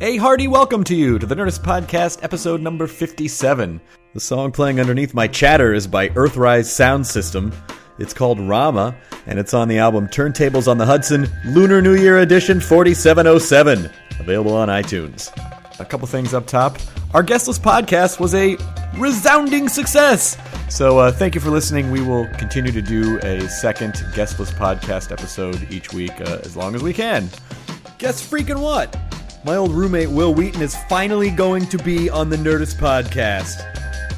A hearty welcome to you to the Nerdist Podcast, episode number 57. The song playing underneath my chatter is by Earthrise Sound System. It's called Rama, and it's on the album Turntables on the Hudson, Lunar New Year Edition 4707, available on iTunes. A couple things up top. Our guestless podcast was a resounding success. So uh, thank you for listening. We will continue to do a second guestless podcast episode each week uh, as long as we can. Guess freaking what? My old roommate Wil Wheaton is finally going to be on the Nerdist podcast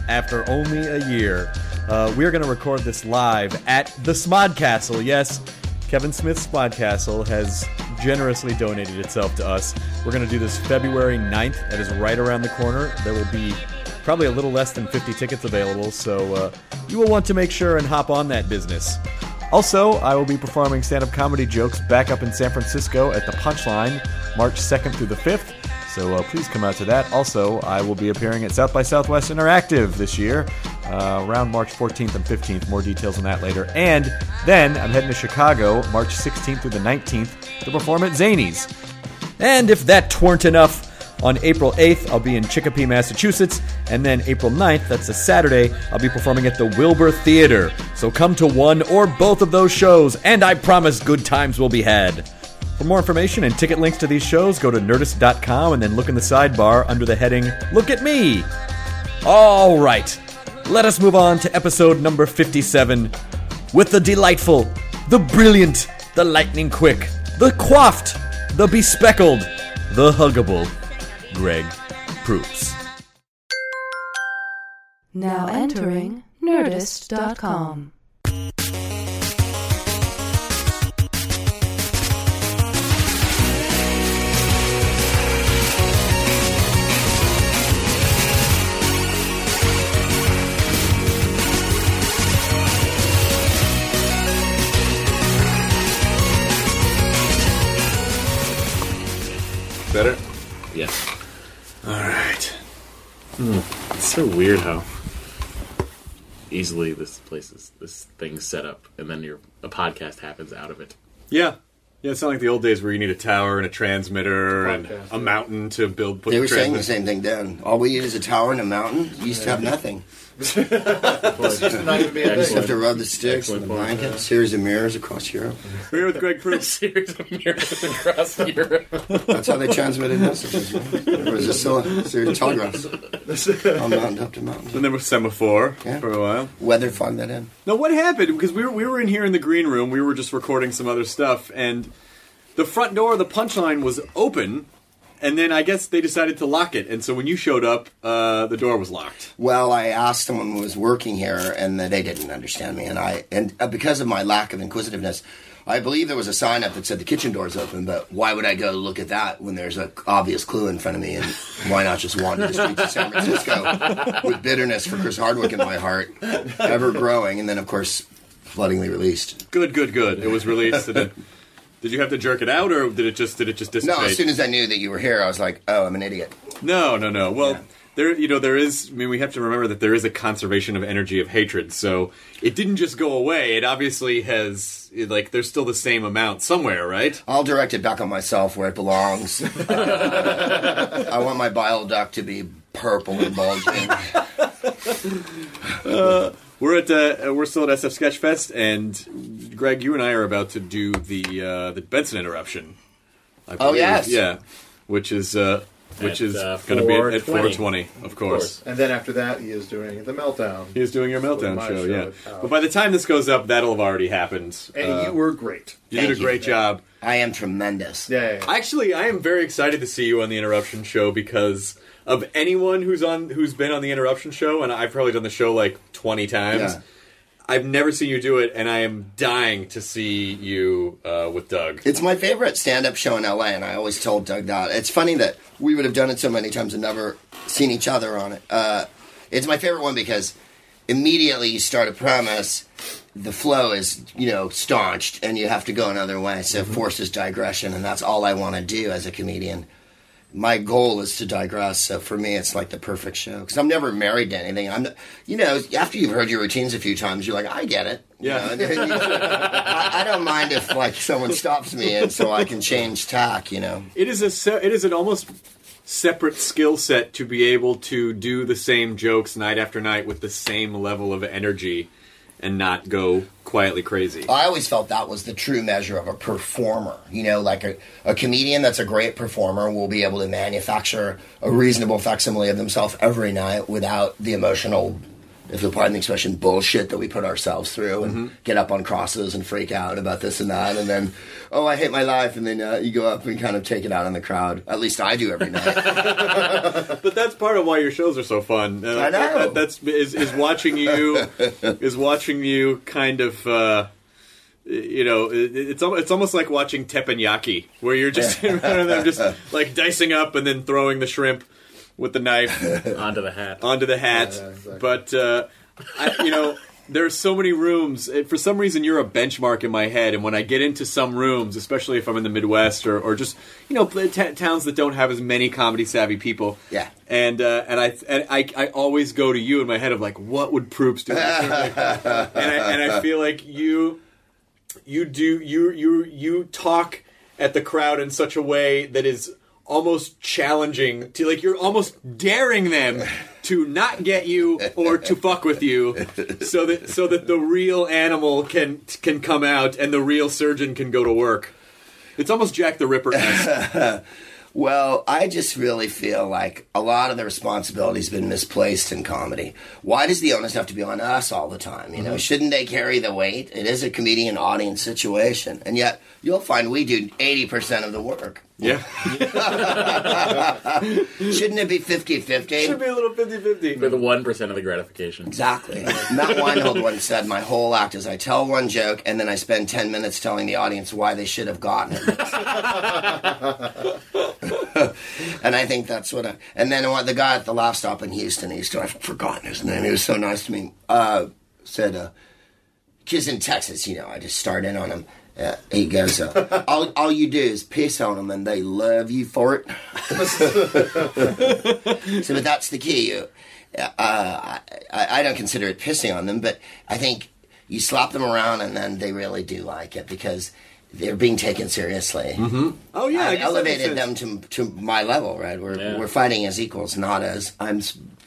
after only a year. Uh, we're going to record this live at the SModcastle. Yes, Kevin Smith's SModcastle has generously donated itself to us. We're going to do this February 9th. That is right around the corner. There will be probably a little less than 50 tickets available, so uh, you will want to make sure and hop on that business. Also, I will be performing stand up comedy jokes back up in San Francisco at the Punchline March 2nd through the 5th. So uh, please come out to that. Also, I will be appearing at South by Southwest Interactive this year, uh, around March 14th and 15th. More details on that later. And then I'm heading to Chicago March 16th through the 19th to perform at Zanies. And if that weren't enough, on April 8th, I'll be in Chicopee, Massachusetts, and then April 9th, that's a Saturday, I'll be performing at the Wilbur Theater. So come to one or both of those shows, and I promise good times will be had. For more information and ticket links to these shows, go to nerdist.com and then look in the sidebar under the heading Look at Me. All right, let us move on to episode number 57 with the delightful, the brilliant, the lightning quick, the coiffed, the bespeckled, the huggable Greg Proops. Now entering Nerdist.com. Better? Yes. All right. Hmm. It's so weird how easily this place is this thing's set up, and then your a podcast happens out of it. Yeah. Yeah, it's not like the old days where you need a tower and a transmitter and Podcast, a yeah. mountain to build. Put They the were saying the transmitter- same thing down. All we need is a tower and a mountain. You used to have nothing. You just have to rub the sticks and the Excellent point, blanket, series of mirrors across Europe. We're here with Greg Proops. Series of mirrors across Europe. That's how they transmitted messages. Right? There was a sil- series of telegraphs on mountain up to mountain. And there was semaphore Yeah. for a while. Weather fogged that in. Now, what happened? Because we were we were in here in the green room. We were just recording some other stuff, and the front door of the punchline was open. And then I guess they decided to lock it. And so when you showed up, uh, the door was locked. Well, I asked someone who was working here, and they didn't understand me. And I, and uh, because of my lack of inquisitiveness, I believe there was a sign up that said the kitchen door's open. But why would I go look at that when there's an obvious clue in front of me? And why not just wander the streets of San Francisco with bitterness for Chris Hardwick in my heart, ever growing, and then of course, floodingly released. Good, good, good. It was released. Did you have to jerk it out, or did it just did it just dissipate? No, as soon as I knew that you were here, I was like, oh, I'm an idiot. No, no, no. Well, there, you know, there is. I mean, we have to remember that there is a conservation of energy of hatred. So it didn't just go away. It obviously has, like, there's still the same amount somewhere, right? I'll direct it back on myself where it belongs. I want my bile duct to be purple and bulging. Uh, We're at uh, we're still at SF Sketchfest, and Greg, you and I are about to do the uh, the Benson interruption. I Oh, believe. yes. yeah, which is uh, which At, is uh, going to be at, at 420. 420, of course. And then after that, he is doing the meltdown. He is doing your meltdown show, show yeah. at But by the time this goes up, that'll have already happened. And Uh, you were great. you did a Thank you. great job. I am tremendous. Yeah, yeah, yeah. Actually, I am very excited to see you on the interruption show because of anyone who's on who's been on the interruption show, and I've probably done the show like twenty times. Yeah. I've never seen you do it, and I am dying to see you uh, with Doug. It's my favorite stand-up show in LA, and I always told Doug that. It's funny that we would have done it so many times and never seen each other on it. Uh, it's my favorite one because immediately you start a premise, the flow is you know staunched, and you have to go another way. So it forces digression, and that's all I want to do as a comedian. My goal is to digress. So for me, it's like the perfect show because I'm never married to anything. I'm, you know, after you've heard your routines a few times, you're like, I get it. You Yeah. know, and then I, I don't mind if like someone stops me and so I can change tack. You know. It is a se- it is an almost separate skill set to be able to do the same jokes night after night with the same level of energy and not go quietly crazy. I always felt that was the true measure of a performer. You know, like a, a comedian that's a great performer will be able to manufacture a reasonable facsimile of themselves every night without the emotional, if you'll pardon the expression, bullshit that we put ourselves through and get up on crosses and freak out about this and that. And then, oh, I hate my life. And then uh, you go up and kind of take it out on the crowd. At least I do every night. But that's part of why your shows are so fun. Uh, I know. that- that's is, is watching you is watching you kind of. Uh, you know, it's it's almost like watching teppanyaki, where you're just in front of them, just like dicing up and then throwing the shrimp with the knife Onto the hat. onto the hat. Yeah, yeah, exactly. But uh, I, you know, there are so many rooms. Uh, For some reason, you're a benchmark in my head. And when I get into some rooms, especially if I'm in the Midwest or, or just you know pl- t- towns that don't have as many comedy savvy people, Yeah. And uh, and I and I I always go to you in my head of like, what would Proops do? and I and I feel like you you do you you you talk at the crowd in such a way that is almost challenging to like you're almost daring them to not get you or to fuck with you so that so that the real animal can can come out and the real surgeon can go to work it's almost jack the ripper Well, I just really feel like a lot of the responsibility's been misplaced in comedy. Why does the onus have to be on us all the time? You know, mm-hmm. shouldn't they carry the weight? It is a comedian audience situation. And yet, you'll find we do 80% of the work. Yeah Shouldn't it be 50 50? should be a little 50-50 For the 1% of the gratification. Exactly. Matt Weinhold once said, My whole act is I tell one joke and then I spend 10 minutes telling the audience why they should have gotten it. and I think that's what I. And then the guy at the Laff Stop in Houston, he used to, I've forgotten his name, he was so nice to me, uh, said, uh, Kids in Texas, you know, I just start in on him. Uh, he goes, uh, all, all you do is piss on them and they love you for it. so, but that's the key. Uh, I, I don't consider it pissing on them, but I think you slap them around and then they really do like it because they're being taken seriously. oh yeah I I guess that makes elevated them to to my level, right? We're Yeah. we're fighting as equals, not as I'm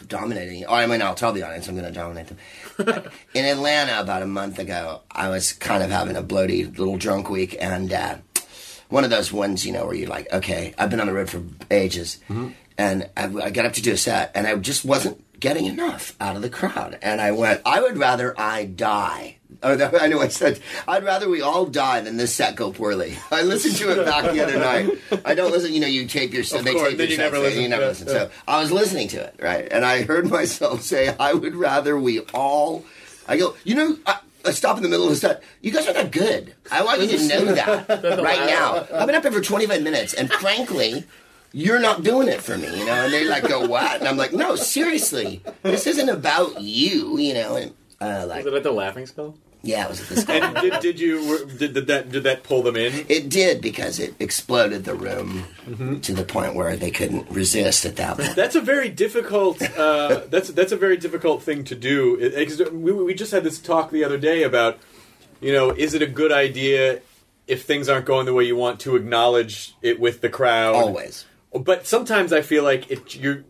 dominating. Oh, I mean, I'll tell the audience I'm going to dominate them. In Atlanta, about a month ago, I was kind of having a bloaty little drunk week, and uh, one of those ones, you know, where you're like, okay, I've been on the road for ages, and I, I got up to do a set, and I just wasn't getting enough out of the crowd, and I went, I would rather I die. Oh, that- I know I said I'd rather we all die than this set go poorly. I listened to it back the other night. I don't listen. You know, you tape your set. Of They course, tape your you never listen. You never listen. So I was listening to it right, and I heard myself say, "I would rather we all." I go, you know. I, I stop in the middle of the set. You guys are not good. I want you to know that right now. I've been up here for 25 minutes, and frankly, you're not doing it for me, you know. And they like go, what? And I'm like, no, seriously, this isn't about you, you know. And uh, like, Was it at the Laughing Skull? Yeah, it was at this club. And did, did you did, did that did that pull them in? It did because it exploded the room Mm-hmm. to the point where they couldn't resist at that point. That's a very difficult. Uh, that's that's a very difficult thing to do. It- it- we, we just had this talk the other day about, you know, is it a good idea if things aren't going the way you want to acknowledge it with the crowd? Always. But sometimes I feel like it you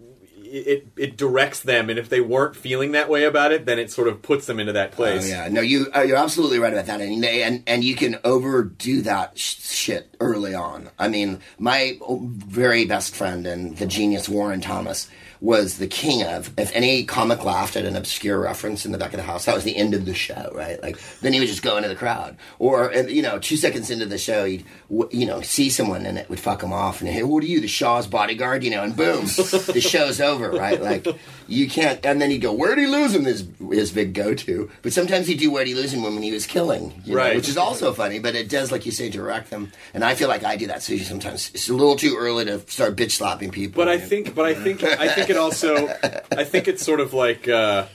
it it directs them, and if they weren't feeling that way about it, then it sort of puts them into that place. Oh, yeah, no, you uh, you're absolutely right about that, and they, and and you can overdo that sh- shit early on. I mean, my very best friend and the genius Warren Thomas was the king of if any comic laughed at an obscure reference in the back of the house, that was the end of the show, right? Like then he would just go into the crowd, or uh, you know, two seconds into the show, he'd you know see someone and it would fuck him off, and hey, what are you, the Shah's bodyguard? You know, and boom, the show's over, right? Like you can't, and then he'd go, where'd he lose him? His his big go to, but sometimes he'd do where'd he lose him when he was killing, you know, Right. which is also funny, but it does, like you say, direct them, and I feel like I do that. So sometimes it's a little too early to start bitch slapping people. But I think, but I think, I think it also, I think it's sort of like uh,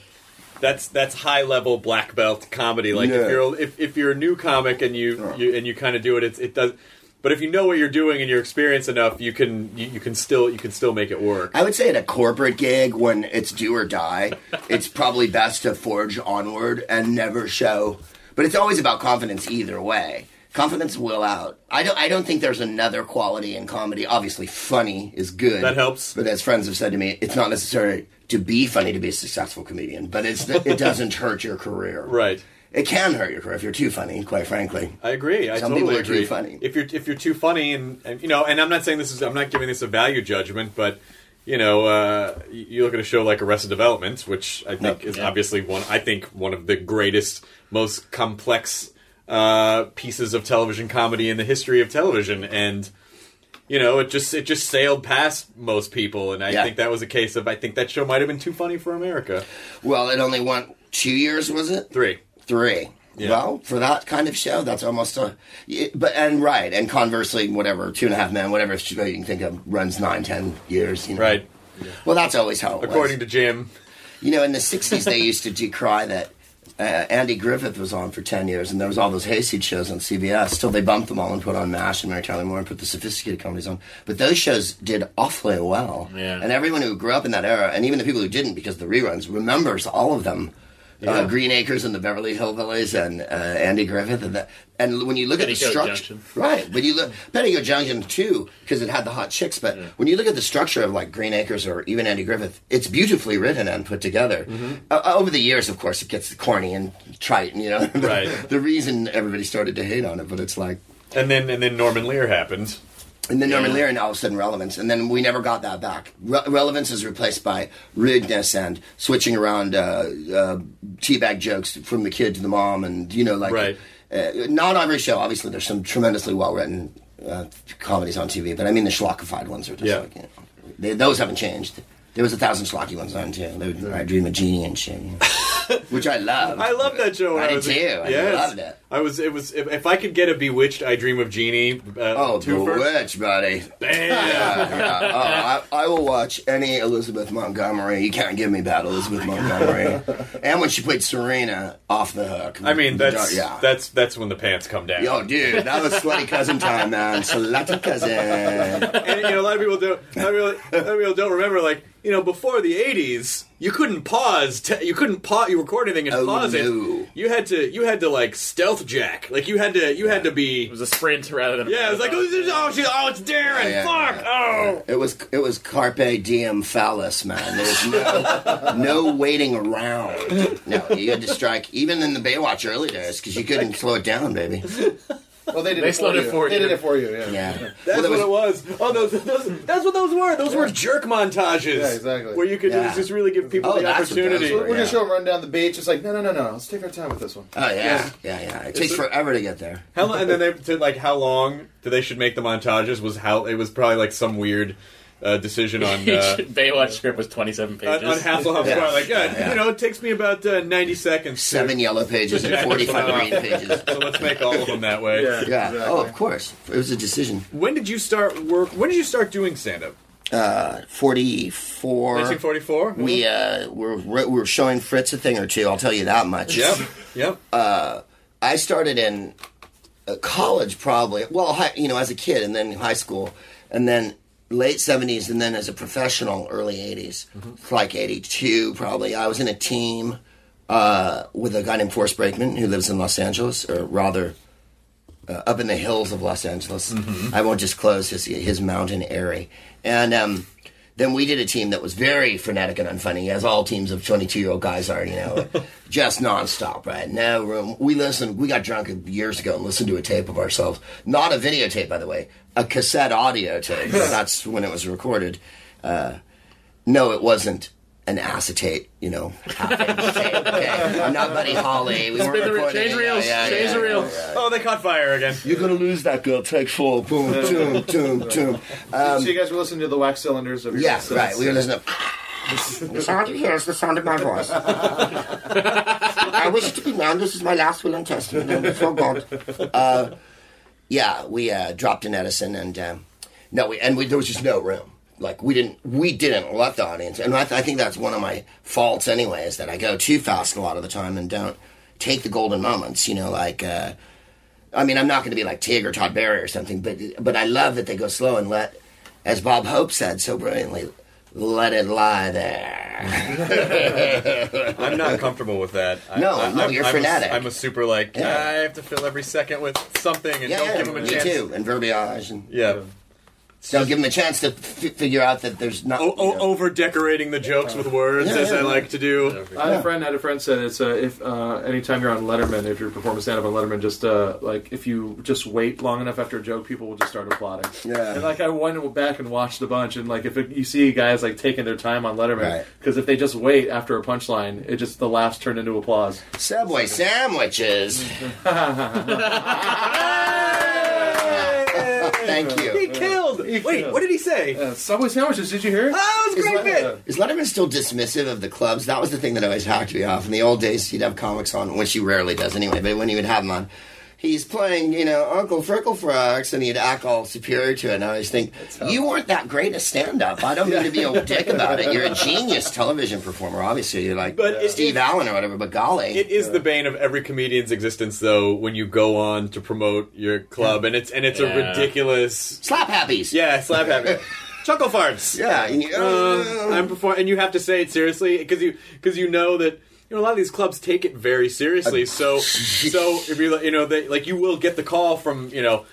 that's that's high level black belt comedy. Like Yeah. if you're if, if you're a new comic and you, you and you kind of do it, it's, it does. But if you know what you're doing and you're experienced enough, you can you, you can still you can still make it work. I would say at a corporate gig when it's do or die, it's probably best to forge onward and never show. But it's always about confidence either way. Confidence will out. I don't. I don't think there's another quality in comedy. Obviously, funny is good. That helps. But as friends have said to me, it's not necessary to be funny to be a successful comedian. But it's it doesn't hurt your career. Right. It can hurt your career if you're too funny. Quite frankly. I agree. I Some totally people are too agree. funny. If you're if you're too funny and, and you know, and I'm not saying this is I'm not giving this a value judgment, but you know, uh, you look at a show like Arrested Development, which I think No. is obviously one. I think one of the greatest, most complex uh, pieces of television comedy in the history of television, and you know, it just it just sailed past most people, and I Yeah. think that was a case of I think that show might have been too funny for America. Well, it only went two years, was it? Three. Three. Yeah. Well, for that kind of show, that's almost a. But and right, and conversely, whatever Two and a Half Men, whatever show you can think of, runs nine, ten years. You know? Right. Well, that's always how it According was. to Jim, you know, in the '60s, they used to decry that uh, Andy Griffith was on for ten years, and there was all those hayseed shows on CBS. Till they bumped them all and put on MASH and Mary Tyler Moore and put the sophisticated comedies on. But those shows did awfully well, Yeah. and everyone who grew up in that era, and even the people who didn't because of the reruns, remembers all of them. Uh, Green Acres and the Beverly Hillbillies and uh, Andy Griffith and that. And when you look at the structure, right? When you look Petticoat Junction too, because it had the hot chicks. But when you look at the structure of like Green Acres or even Andy Griffith, it's beautifully written and put together. Mm-hmm. Uh, over the years, of course, it gets corny and trite. And, you know, the, Right. the reason everybody started to hate on it, but it's like. and then and then Norman Lear happened. And then Norman Lear and all of a sudden relevance, and then we never got that back. Re- relevance is replaced by rudeness and switching around uh, uh, teabag jokes from the kid to the mom, and you know, like Right. uh, not every show. Obviously, there's some tremendously well written uh, comedies on TV, but I mean the schlockified ones are just Yeah. like you know, they, those haven't changed. There was a thousand schlocky ones on too. They I Dream of Jeannie and shit, you know. which I love. I love that show. I I, did was a- too. I Yes. loved it. I was. It was. If, if I could get a Bewitched, I Dream of Jeannie. Uh, Oh, twofer, Bewitched, buddy. Bam! Yeah. Oh, I, I will watch any Elizabeth Montgomery. You can't give me bad Elizabeth Montgomery. and when she played Serena, off the hook. I mean, that's yeah. that's that's when the pants come down. Yo, dude, that was slutty cousin time, man. Slutty cousin. and you know, a lot of people don't. A lot of people, a lot of people don't remember. Like you know, before the '80s, you couldn't pause. Te- you couldn't pause. You record anything and Oh, pause no. it. You had to. You had to like stealth jack. Like you had to. You had to be. It was a sprint rather than. Yeah, it was like, oh, there's- oh, she, oh, it's Darrin. Yeah, Fuck. yeah. Oh. It was it was carpe diem phallus, man. There was no no waiting around. No, you had to strike even in the Baywatch early days because you couldn't slow it down, baby. Well, they did They it for slowed it you. for They did it for you. Yeah. Yeah, That's Well, there what it was. Oh, those, those, that's what those were. Those were jerk montages. Yeah, exactly. Where you could Yeah. just really give people Oh, the that's what those opportunity. were. We're gonna show them run down the beach. It's like, no, no, no, no. Let's take our time with this one. Oh yeah, yeah, yeah. It takes forever to get there. How long? And then they to like how long do they should make the montages? Was how it was probably like some weird uh, decision on. Uh, Baywatch script was 27 pages. on Hasselhoff Yeah. Square, like yeah, Yeah. you know, it takes me about uh, ninety seconds. to- Seven yellow pages and forty-five green pages. So let's make all of them that way. Yeah. Yeah. Exactly. Oh, of course. It was a decision. When did you start work? When did you start doing stand up? uh, 44. 1944. We uh, were we were showing Fritz a thing or two. I'll tell you that much. Yep. Yep. I started in uh, college, probably. Well, high, you know, as a kid, and then high school, and then late seventies, and then as a professional, early 80s like eighty two, probably. I was in a team uh, with a guy named Forrest Brakeman who lives in Los Angeles, or rather. Uh, up in the hills of Los Angeles, I won't disclose his his mountain area, and um, then we did a team that was very frenetic and unfunny, as all teams of 22 year old guys are, you know, just nonstop, right? No room. We listened, we got drunk years ago and listened to a tape of ourselves. Not a videotape, by the way, a cassette audio tape. That's when it was recorded. Uh, no, it wasn't an acetate, you know, half. Okay. I'm not Buddy Holly. We weren't Spin the reel, recording- change reels, yeah, yeah, change yeah, the reel. yeah, yeah. Oh, they caught fire again. You're gonna lose that girl. Take four. Boom, boom, boom, boom. so you guys were listening to the wax cylinders of your Yeah, headsets. right. We were listening. To... the sound you hear is the sound of my voice. I wish to be known. This is my last will and testament. And before God. Uh, yeah, we uh, dropped in Edison, and um, no, we and we, there was just no room. Like we didn't, we didn't let the audience, and I, th- I think that's one of my faults anyway, is that I go too fast a lot of the time and don't take the golden moments. You know, like. Uh, I mean, I'm not going to be like Tig or Todd Barry or something, but but I love that they go slow and let, as Bob Hope said so brilliantly, let it lie there. I'm not comfortable with that. I, No, I, no, I'm, you're I'm frenetic. A, I'm a super like. Yeah. I have to fill every second with something and yeah, don't yeah, give them a me chance. too. And verbiage, and Yeah. Don't give them a chance to f- figure out that there's not. O- you o- know- over decorating the jokes with words, Yeah, as yeah, I yeah. like to do. I had a friend. I had a friend said it's uh, if uh, anytime you're on Letterman, if you're performing stand up on Letterman, just uh, like if you just wait long enough after a joke, people will just start applauding. Yeah. And like I went back and watched a bunch, and like if it, you see guys like taking their time on Letterman, Right. because if they just wait after a punchline, it just the laughs turn into applause. Subway sandwiches. Thank you. He you. killed. Wait, killed. what did he say? Uh, Subway sandwiches, did you hear? Oh, that was a great Is bit. Is Letterman still dismissive of the clubs? That was the thing that always hacked me off. In the old days, he'd have comics on, which he rarely does anyway, but when he would have them on, he's playing, you know, Uncle Fricklefrox, and he'd act all superior to it. And I always think, you weren't that great a stand up. I don't mean to be a dick about it. You're a genius television performer, obviously. You're like But Steve it- Allen or whatever, but golly. It is the bane of every comedian's existence, though, when you go on to promote your club, and it's and it's a ridiculous. Slap happies. Yeah, slap happy. Chuckle farts. Yeah. And you, Uh, I'm perform- and you have to say it seriously because you because you know that you know a lot of these clubs take it very seriously. Uh, so so if you you know they like you will get the call from you know.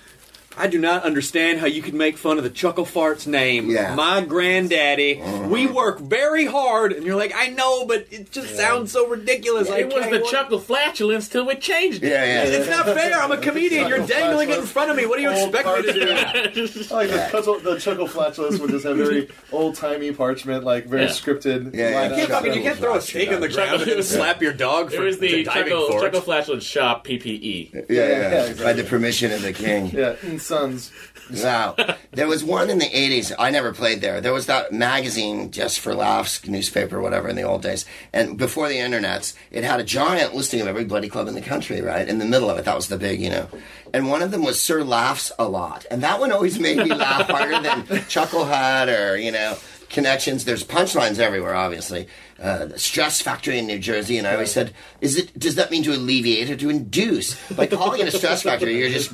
I do not understand how you can make fun of the Chuckle Farts name. Yeah. Uh-huh. My granddaddy. We work very hard, and you're like, I know, but it just sounds so ridiculous. I It was the work- chuckle flatulence till we changed it. yeah, yeah. It's not fair. I'm a comedian. You're dangling it in front of me. What do you Old expect me to do? like the, chuckle, the chuckle flatulence would just have very old timey parchment, like very Yeah. scripted. Yeah, yeah. line You can't, fucking, you can't throw a steak on the ground and slap your dog It for was the diving chuckle, for chuckle flatulence shop. PPE. Yeah, yeah. Yeah, By the permission of the king. Yeah, and sons. Wow. There was one in the 80s. I never played there. There was that magazine, Just for Laughs, newspaper, whatever, in the old days. And before the internets, it had a giant listing of every bloody club in the country, right? In the middle of it, that was the big, you know. And one of them was Sir Laughs a Lot. And that one always made me laugh harder than Chuckle Hut or, you know, Connections. There's punchlines everywhere, obviously. Uh, the Stress Factory in New Jersey, and I always said, "Is it? Does that mean to alleviate or to induce?" By calling it a stress factory, you're just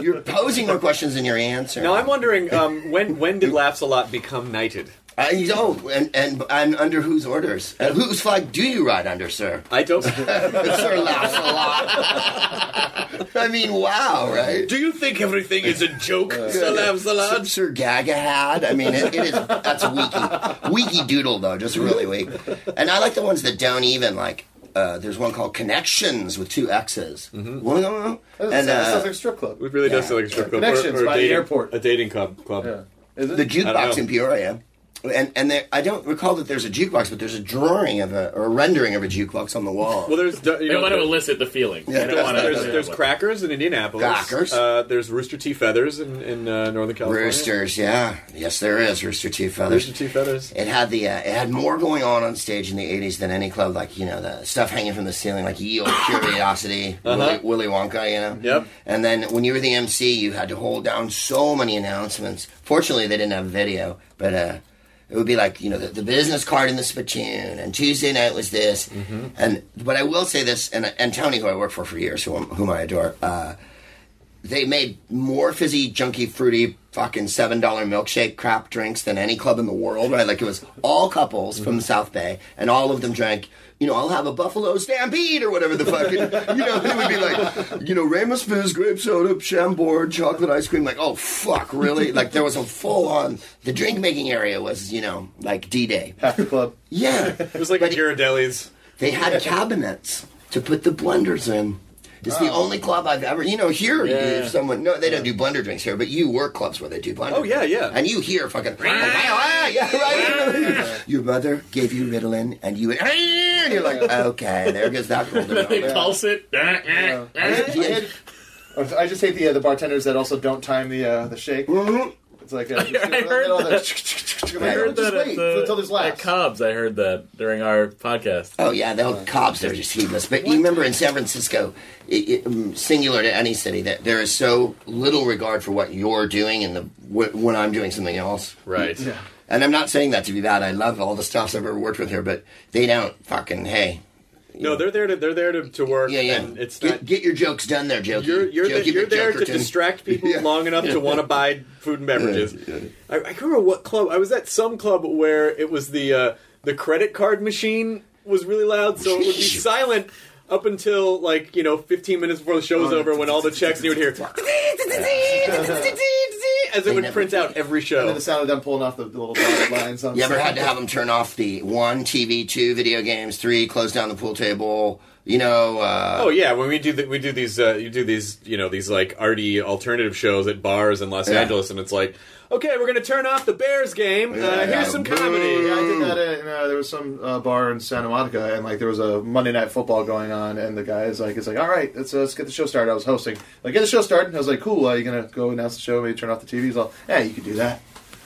you're posing more questions than you're answering. Now I'm wondering um, when when did Laughs a Lot become knighted? Uh, you don't, and, and and under whose orders? And whose flag do you ride under, sir? I don't. sir laughs a lot. I mean, wow, right? Do you think everything is a joke, Sir Laughs a Sir, Lot? Sir Gaga had. I mean, it, it is. That's weaky, weaky doodle though, just really weak. And I like the ones that don't even like. Uh, there's one called Connections with two X's. Mm-hmm. One of them, That and sounds uh, like a strip club. It really does sound like a strip club. Connections or, or a by the dating, airport. A dating club. club. Yeah. Is it? the I don't jukebox in Peoria. And and there, I don't recall that there's a jukebox, but there's a drawing of a or a rendering of a jukebox on the wall. Well, there's you They know, want to elicit the feeling. Yeah, They don't want to. there's, there's crackers in Indianapolis. Crackers. Uh, there's Rooster T. Feathers in, in uh, Northern California. Roosters, yeah, yes, there is Rooster T. Feathers. Rooster T. Feathers. It had the uh, it had more going on on stage in the '80s than any club. Like you know the stuff hanging from the ceiling, like Yield, Curiosity, Willy, Willy Wonka. You know. Uh-huh. Yep. And then when you were the MC, you had to hold down so many announcements. Fortunately, they didn't have video, but uh, it would be like you know the, the business card in the spittoon, and Tuesday night was this, and but I will say this, and and Tony, who I worked for for years, whom, whom I adore. Uh, they made more fizzy, junky, fruity, fucking seven dollar milkshake crap drinks than any club in the world. Right? Like it was all couples from the South Bay, and all of them drank. You know, I'll have a Buffalo Stampede or whatever the fucking. You know, it would be like, you know, Ramos Fizz, grape soda, Chambord, chocolate ice cream. Like, oh fuck, really? Like there was a full on. The drink making area was, you know, like D Day. Half the club. Yeah, It was like a Ghirardelli's. they had cabinets to put the blenders in. It's the Oh. only club I've ever, you know, here, if someone, no, they don't do blender drinks here, but you work clubs where they do blender Oh, yeah, yeah. And you hear fucking, oh, ah, yeah, right. Your mother gave you Ritalin, and you went, ah, and you're like, okay, there goes that cool They pulse it. Ah, I just hate the uh, the bartenders that also don't time the uh, the shake. Mm-hmm. It's like uh, just, I heard all the- I heard that at, wait the, until there's at laughs. Cobb's. I heard that during our podcast. Oh yeah, they'll cops. They're just heedless. But you remember in San Francisco, it, it, um, singular to any city, that there is so little regard for what you're doing and the when I'm doing something else. Right. Yeah. And I'm not saying that to be bad. I love all the staffs I've ever worked with here, but they don't fucking hey. No, they're there to they're there to, to work. Yeah, yeah. And it's get, not. get your jokes done there, Jokey. You're you're, the, you're there to distract people Yeah. long enough to want to buy food and beverages. I, I can't remember what club. I was at some club where it was the uh, the credit card machine was really loud, so it would be silent up until like you know 15 minutes before the show was over when all the checks and you would hear as it would never print out every And show. then the sound of them pulling off the, the little dotted lines on You ever had to have them turn off the one TV, two video games, three close down the pool table? You know. Uh, Oh yeah, when we do the, we do these uh, you do these you know these like arty alternative shows at bars in Los Yeah. Angeles, and it's like okay, we're gonna turn off the Bears game. Uh, Yeah, here's some boo. comedy. Yeah, I did that. At, uh, there was some uh, bar in Santa Monica, and like there was a Monday Night Football going on, and the guy is like, "It's like, all right, let's uh, let's get the show started." I was hosting, like, get the show started. And I was like, "Cool, are you gonna go announce the show? Maybe turn off the TV?" He's all, "Yeah, you could do that."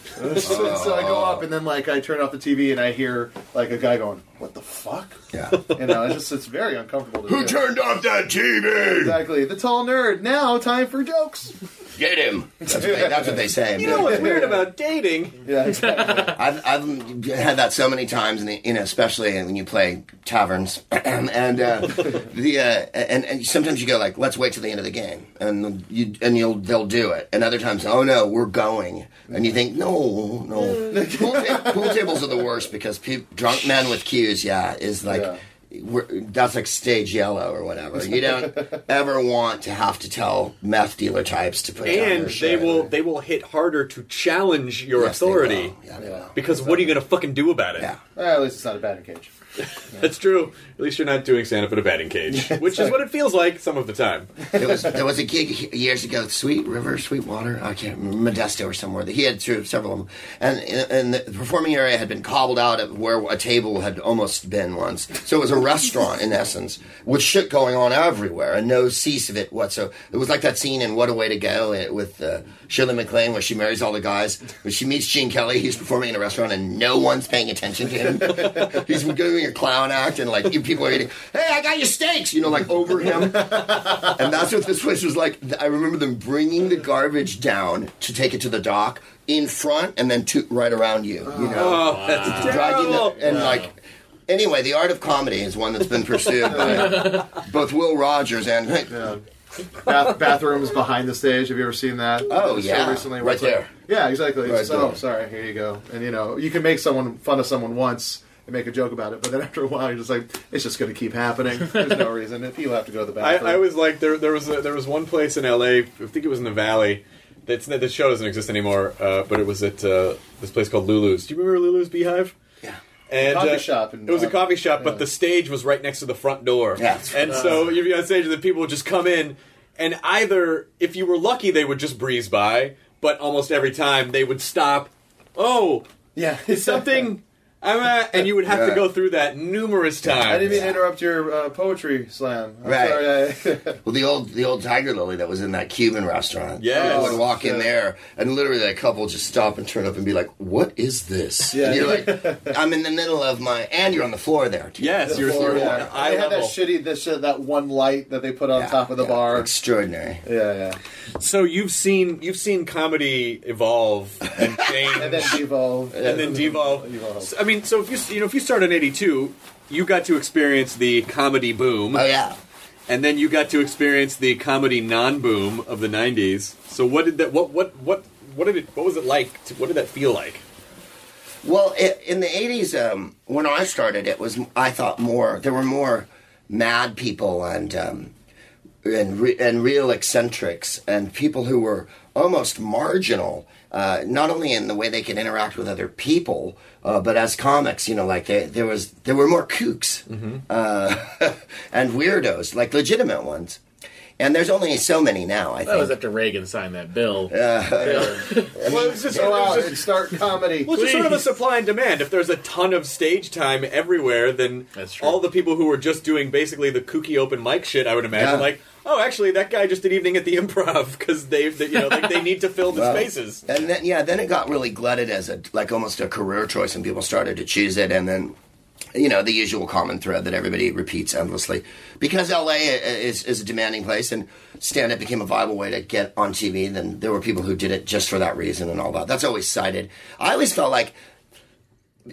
so, so I go up, and then like I turn off the TV, and I hear like a guy going, "What the fuck?" yeah. You know, it's just it's very uncomfortable. To Who do. turned off that TV? Exactly, the tall nerd. Now, time for jokes. Get him. That's what they, that's what they say. You know what's weird about dating? Yeah, exactly. I've, I've had that so many times, in the, you know, especially when you play taverns, and uh, the uh, and, and sometimes you go like, "Let's wait till the end of the game," and you and you'll they'll do it, and other times, "Oh no, we're going," and you think, "No, no." pool, ta- pool tables are the worst because peop drunk men with cues, yeah, is like. Yeah. We're, that's like stage yellow or whatever. You don't ever want to have to tell meth dealer types to put down And their they shit. will they will hit harder to challenge your Yes, they authority will. Yeah, they will. because what are you gonna fucking do about it? Yeah. Well, at least it's not a batting cage. That's true. At least you're not doing stand up in a batting cage, which is what it feels like some of the time. There was there was a gig years ago, Sweet River, Sweetwater, I can't remember, Modesto or somewhere. He had two, several of them, and and the performing area had been cobbled out of where a table had almost been once. So it was a restaurant in essence, with shit going on everywhere and no cease of it whatsoever. It was like that scene in What a Way to Go eh, with uh, Shirley MacLaine where she marries all the guys. When she meets Gene Kelly, he's performing in a restaurant and no one's paying attention to him. he's doing a clown act and like people are eating. Hey, I got your steaks, you know, like over him. And that's what this place was like. I remember them bringing the garbage down to take it to the dock in front and then to right around you. You know, Oh, that's dragging terrible. the, and like. Anyway, the art of comedy is one that's been pursued by both Will Rogers and Yeah. Bath, bathrooms behind the stage. Have you ever seen that? Oh, yeah. recently Right like- there. yeah, exactly. Right It's, oh, sorry. Here you go. And you know, you can make someone fun of someone once and make a joke about it, but then after a while, you're just like, it's just going to keep happening. There's no reason. If people have to go to the I, bathroom, I was like there. There was a, there was one place in L.A. I think it was in the Valley. That's the show doesn't exist anymore. Uh, but it was at uh, this place called Lulu's. Do you remember Lulu's Beehive? yeah. And Coffee uh, shop in- it was a uh, coffee shop, but the stage was right next to the front door. Yeah. and so you'd be on stage, and then people would just come in, and either if you were lucky, they would just breeze by, but almost every time they would stop. Oh, yeah, is something? I'm uh, and you would have to go through that numerous times. I didn't mean to interrupt your uh, poetry slam. I'm Right. sorry, I- Well, the old the old Tiger Lily that was in that Cuban restaurant. Yes. I would walk in there, and literally a couple would just stop and turn up and be like, "What is this?" Yeah. And you're like, "I'm in the middle of my," and you're on the floor there. Too. Yes, you're, Or, you're yeah. eye they had that level. shitty, this shit, that one light that they put on Yeah, top of the yeah, bar. Extraordinary. Yeah, yeah. So you've seen you've seen comedy evolve and change, And then devolve. and then devolve. Evolve. So, I mean, so if you you know if you started in '82, you got to experience the comedy boom, Oh yeah. and then you got to experience the comedy non-boom of the '90s. So what did that? What what what what did it? What was it like? To, what did that feel like? Well, it, in the '80s, um, when I started, it was I thought more. There were more mad people and um, and re- and real eccentrics and people who were almost marginal. Uh, not only in the way they could interact with other people, uh, but as comics, you know, like they, there was there were more kooks uh, and weirdos, like legitimate ones. And there's only so many now. I think. That was after Reagan signed that bill. Well, it was just, Go it was out just- and start comedy. Well, it's sort of a supply and demand. If there's a ton of stage time everywhere, then all the people who were just doing basically the kooky open mic shit, I would imagine, Yeah. like, oh, actually, that guy just did evening at the Improv because they, they, you know, like they need to fill the Well, spaces. And then yeah, then it got really glutted as a like almost a career choice, and people started to choose it, and then. You know the usual common thread that everybody repeats endlessly, because LA uh, is is a demanding place, and stand up became a viable way to get on TV. Then there were people who did it just for that reason and all that. That's always cited. I always felt like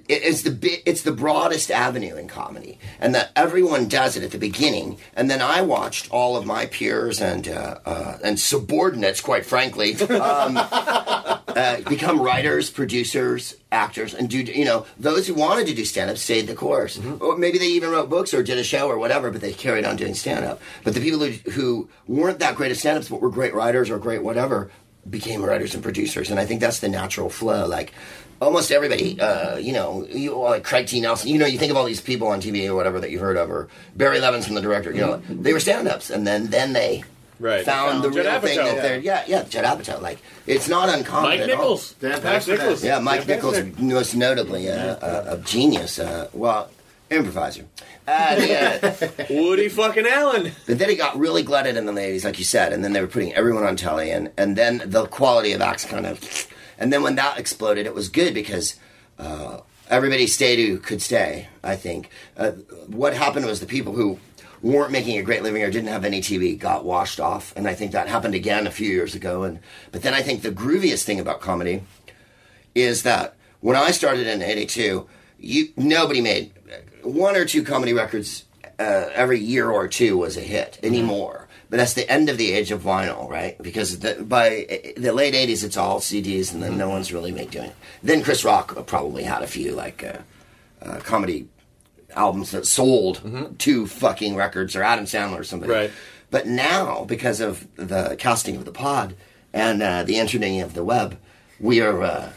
it's the it's the broadest avenue in comedy, and that everyone does it at the beginning. And then I watched all of my peers and uh, uh, and subordinates, quite frankly, um, uh, become writers, producers, actors, and do you know those who wanted to do stand up stayed the course, or maybe they even wrote books or did a show or whatever, but they carried on doing stand up. But the people who, who weren't that great at stand ups but were great writers or great whatever became writers and producers, and I think that's the natural flow. Like almost everybody, uh, you know, you, like Craig T. Nelson, you know, you think of all these people on TV or whatever that you've heard of, or Barry Levinson, from the director, you know, they were stand ups, and then then they. Right. Found, the Judd real thing Apatow. that they're yeah yeah Judd Apatow like it's not uncommon Mike at Nichols. Dan Mike Paxton. Nichols. yeah, Mike Dan Nichols, Paxton. most notably uh, a, a genius. Uh, well, improviser. Uh, the, uh, Woody fucking Allen. but then he got really glutted in the ladies, like you said, and then they were putting everyone on telly, and, and then the quality of acts kind of. And then when that exploded, it was good because uh, everybody stayed who could stay, I think. Uh, what happened was the people who weren't making a great living or didn't have any TV got washed off, and I think that happened again a few years ago. And But then I think the grooviest thing about comedy is that when I started in '82, you nobody made one or two comedy records uh, every year or two was a hit anymore. But that's the end of the age of vinyl, right? Because the, by the late '80s, it's all CDs, and then no one's really make doing it. Then Chris Rock probably had a few like uh, uh, comedy albums that sold two fucking records, or Adam Sandler or something. Right. But now, because of the casting of the pod and uh, the internet of the web, we are. Uh,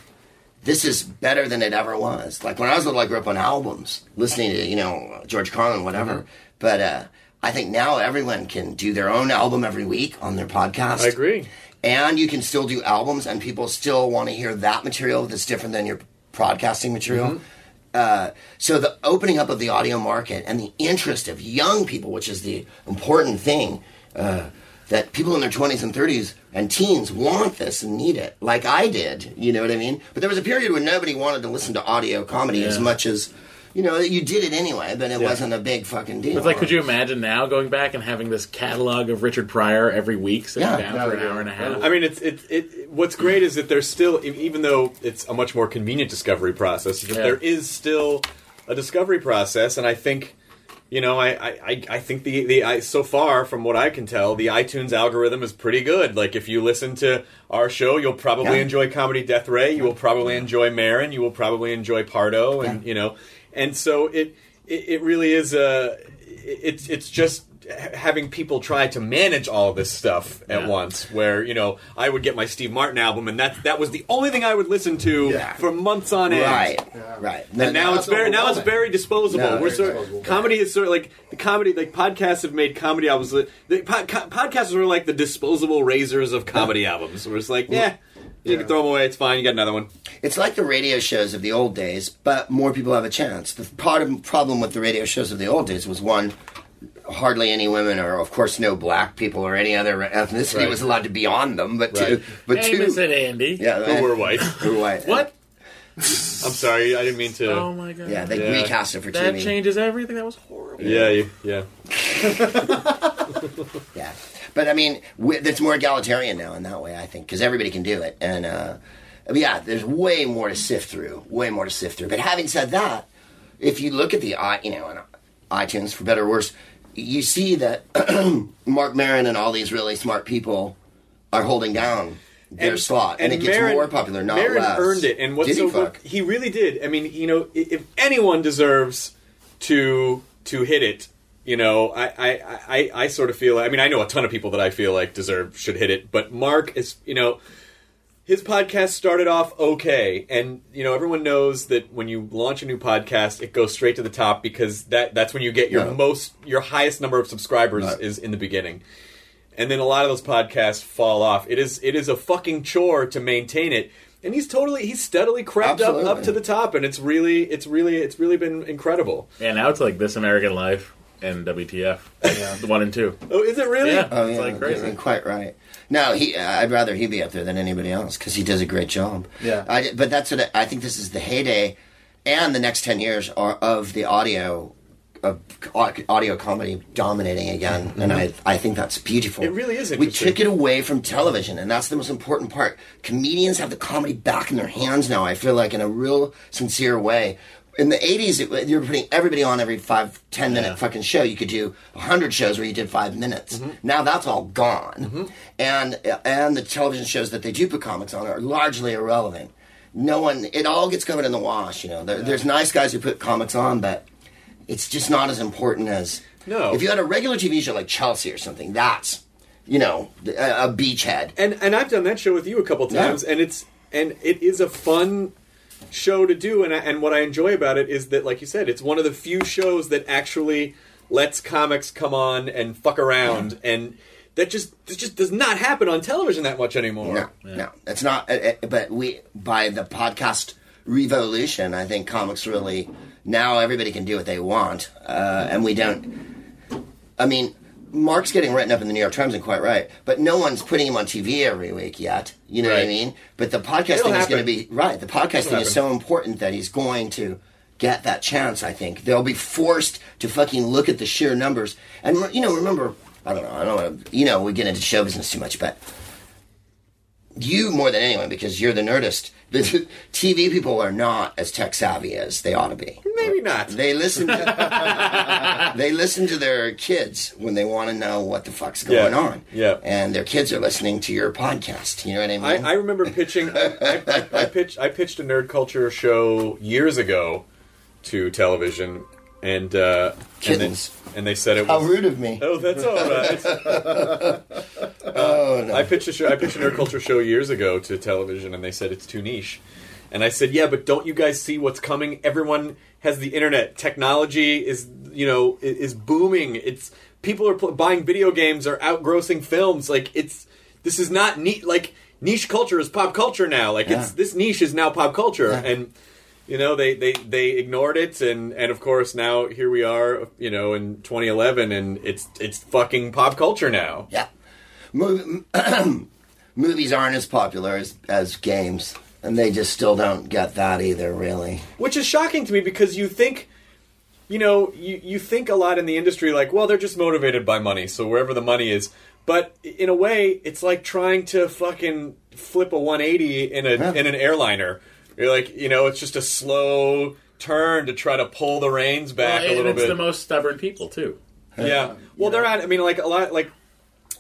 this is better than it ever was. Like when I was little, I grew up on albums, listening to you know George Carlin, whatever. Mm-hmm. But uh, I think now everyone can do their own album every week on their podcast. I agree. And you can still do albums, and people still want to hear that material that's different than your broadcasting material. Mm-hmm. Uh, so the opening up of the audio market and the interest of young people, which is the important thing, uh, that people in their 20s and 30s and teens want this and need it, like I did. You know what I mean? But there was a period when nobody wanted to listen to audio comedy as much as, you know, you did it anyway, but it wasn't a big fucking deal. It's like, could you imagine now going back and having this catalog of Richard Pryor every week sitting Yeah. down for an hour and a half? I mean, it's it, it. What's great is that there's still, even though it's a much more convenient discovery process, that Yeah. there is still a discovery process, and I think, you know, I I, I- I think the the I, so far from what I can tell, the iTunes algorithm is pretty good. Like if you listen to our show, you'll probably Yeah. enjoy Comedy Death Ray, you will probably enjoy Maron, you will probably enjoy Pardo, and Yeah. you know, and so it it, it really is a it's it's just having people try to manage all this stuff at Yeah. once where you know i would get my steve martin album and that that was the only thing i would listen to Yeah. for months on end Right, right. and now it's very now it's very disposable. No, We're very sort disposable. comedy is sort of like the comedy like podcasts have made comedy albums. The, the po- co- podcasts are like the disposable razors of comedy albums. Where it's like, yeah, You can throw them away. It's fine. You got another one. It's like the radio shows of the old days, but more people have a chance. The part of, problem with the radio shows of the old days was one, hardly any women, or of course no black people or any other ethnicity Right. was allowed to be on them. But Right. two, but Amos two, and Andy. yeah, Who were white. who were white. What? I'm sorry. I didn't mean to. Oh my god. Yeah, they Yeah. recast it for that TV. changes everything. That was horrible. yeah, you, yeah. Yeah, but I mean, it's more egalitarian now in that way. I think because everybody can do it, and uh, yeah, there's way more to sift through, way more to sift through. But having said that, if you look at the you know, on iTunes for better or worse, you see that Marc Maron and all these really smart people are holding down their slot, and, it gets more popular, not Maron less. earned it, and what's Did so good? He really did. I mean, you know, if anyone deserves to to hit it, you know, I I, I, I sort of feel. I mean, I know a ton of people that I feel like deserve should hit it, but Mark is, you know. His podcast started off okay, and you know everyone knows that when you launch a new podcast, it goes straight to the top because that that's when you get your Yeah. most your highest number of subscribers Right. is in the beginning and then a lot of those podcasts fall off. It is it is a fucking chore to maintain it. And he's totally he's steadily crept up up to the top and it's really it's really it's really been incredible. Yeah, now it's like This American Life and WTF. Yeah. The one and two. Oh, is it really? Yeah. Oh It's like crazy. you're quite right. No, he. Uh, I'd rather he be up there than anybody else because he does a great job. Yeah. I, but that's what I, I think. This is the heyday, and the next ten years are of the audio, of audio comedy dominating again, mm-hmm. and I I think that's beautiful. It really is We took it away from television, and that's the most important part. Comedians have the comedy back in their hands now. I feel like in a real sincere way. In the '80s, it, you were putting everybody on every five, ten minute fucking show. You could do hundred shows where you did five minutes. Mm-hmm. Now that's all gone, and and the television shows that they do put comics on are largely irrelevant. No one, it all gets covered in the wash. You know, there, there's nice guys who put comics on, but it's just not as important as No. If you had a regular TV show like Chelsea or something, that's you know a, a beachhead. And and I've done that show with you a couple Yeah. times and it's and it is a fun show to do and I, and what I enjoy about it is that like you said it's one of the few shows that actually lets comics come on and fuck around and that just that just does not happen on television that much anymore. No, no, it's not. uh, uh, But we by the podcast revolution, I think comics really now everybody can do what they want, uh, and we don't. I mean, Marc's getting written up in the New York Times, and quite right. But no one's putting him on TV every week yet. You know what I mean? But the podcast It'll thing is going to be right. The podcast thing is so important that he's going to get that chance. I think they'll be forced to fucking look at the sheer numbers. And you know, remember, I don't know, I don't want to. You know, we get into show business too much, but you more than anyone because you're the nerdist. The TV people are not as tech savvy as they ought to be. Maybe not. They listen to they listen to their kids when they want to know what the fuck's going Yeah. on. Yeah. and their kids are listening to your podcast. You know what I mean? I, I remember pitching. I, I, I pitched. I pitched a nerd culture show years ago to television, and uh, Kittens. And they, and they said it How was. rude of me! Oh, that's all right. Oh no! I pitched a show. I pitched a nerd culture show years ago to television, and they said it's too niche. And I said, yeah, but don't you guys see what's coming? Everyone has the internet. Technology is, you know, i- is booming. It's people are pl- buying video games are outgrossing films. Like it's this is not neat. Like niche culture is pop culture now. Like it's this niche is now pop culture, Yeah. and you know they, they they ignored it, and and of course now here we are, you know, in 2011, and it's it's fucking pop culture now. yeah, Mov- movies aren't as popular as as games, and they just still don't get that either. Really, which is shocking to me because you think you know you, you think a lot in the industry like well they're just motivated by money so wherever the money is but in a way it's like trying to fucking flip a 180 in a Yeah. in an airliner you're like you know it's just a slow turn to try to pull the reins back Well, a little and it's bit the most stubborn people too. yeah well they're at i mean like a lot like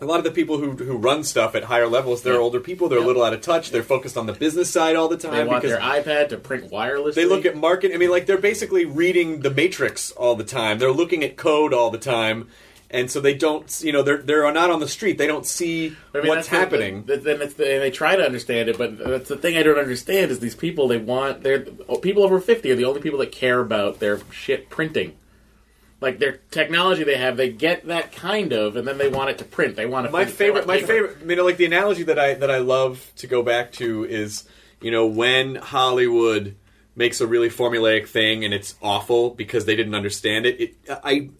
a lot of the people who who run stuff at higher levels, they're Yeah. older people. They're a little out of touch. They're focused on the business side all the time They want because their iPad to print wirelessly. they look at market. I mean, like they're basically reading the Matrix all the time. They're looking at code all the time, and so they don't. You know, they're they're not on the street. They don't see I mean, what's the- happening. the- then it's the, and they try to understand it, but that's the thing I don't understand is these people. They want they're oh, people over fifty are the only people that care about their shit printing. like their technology they have, they get that kind of, and then they want it to print. They want to. my favorite my favorite you know like the analogy that i that i love to go back to is you know when hollywood makes a really formulaic thing and it's awful because they didn't understand it, it i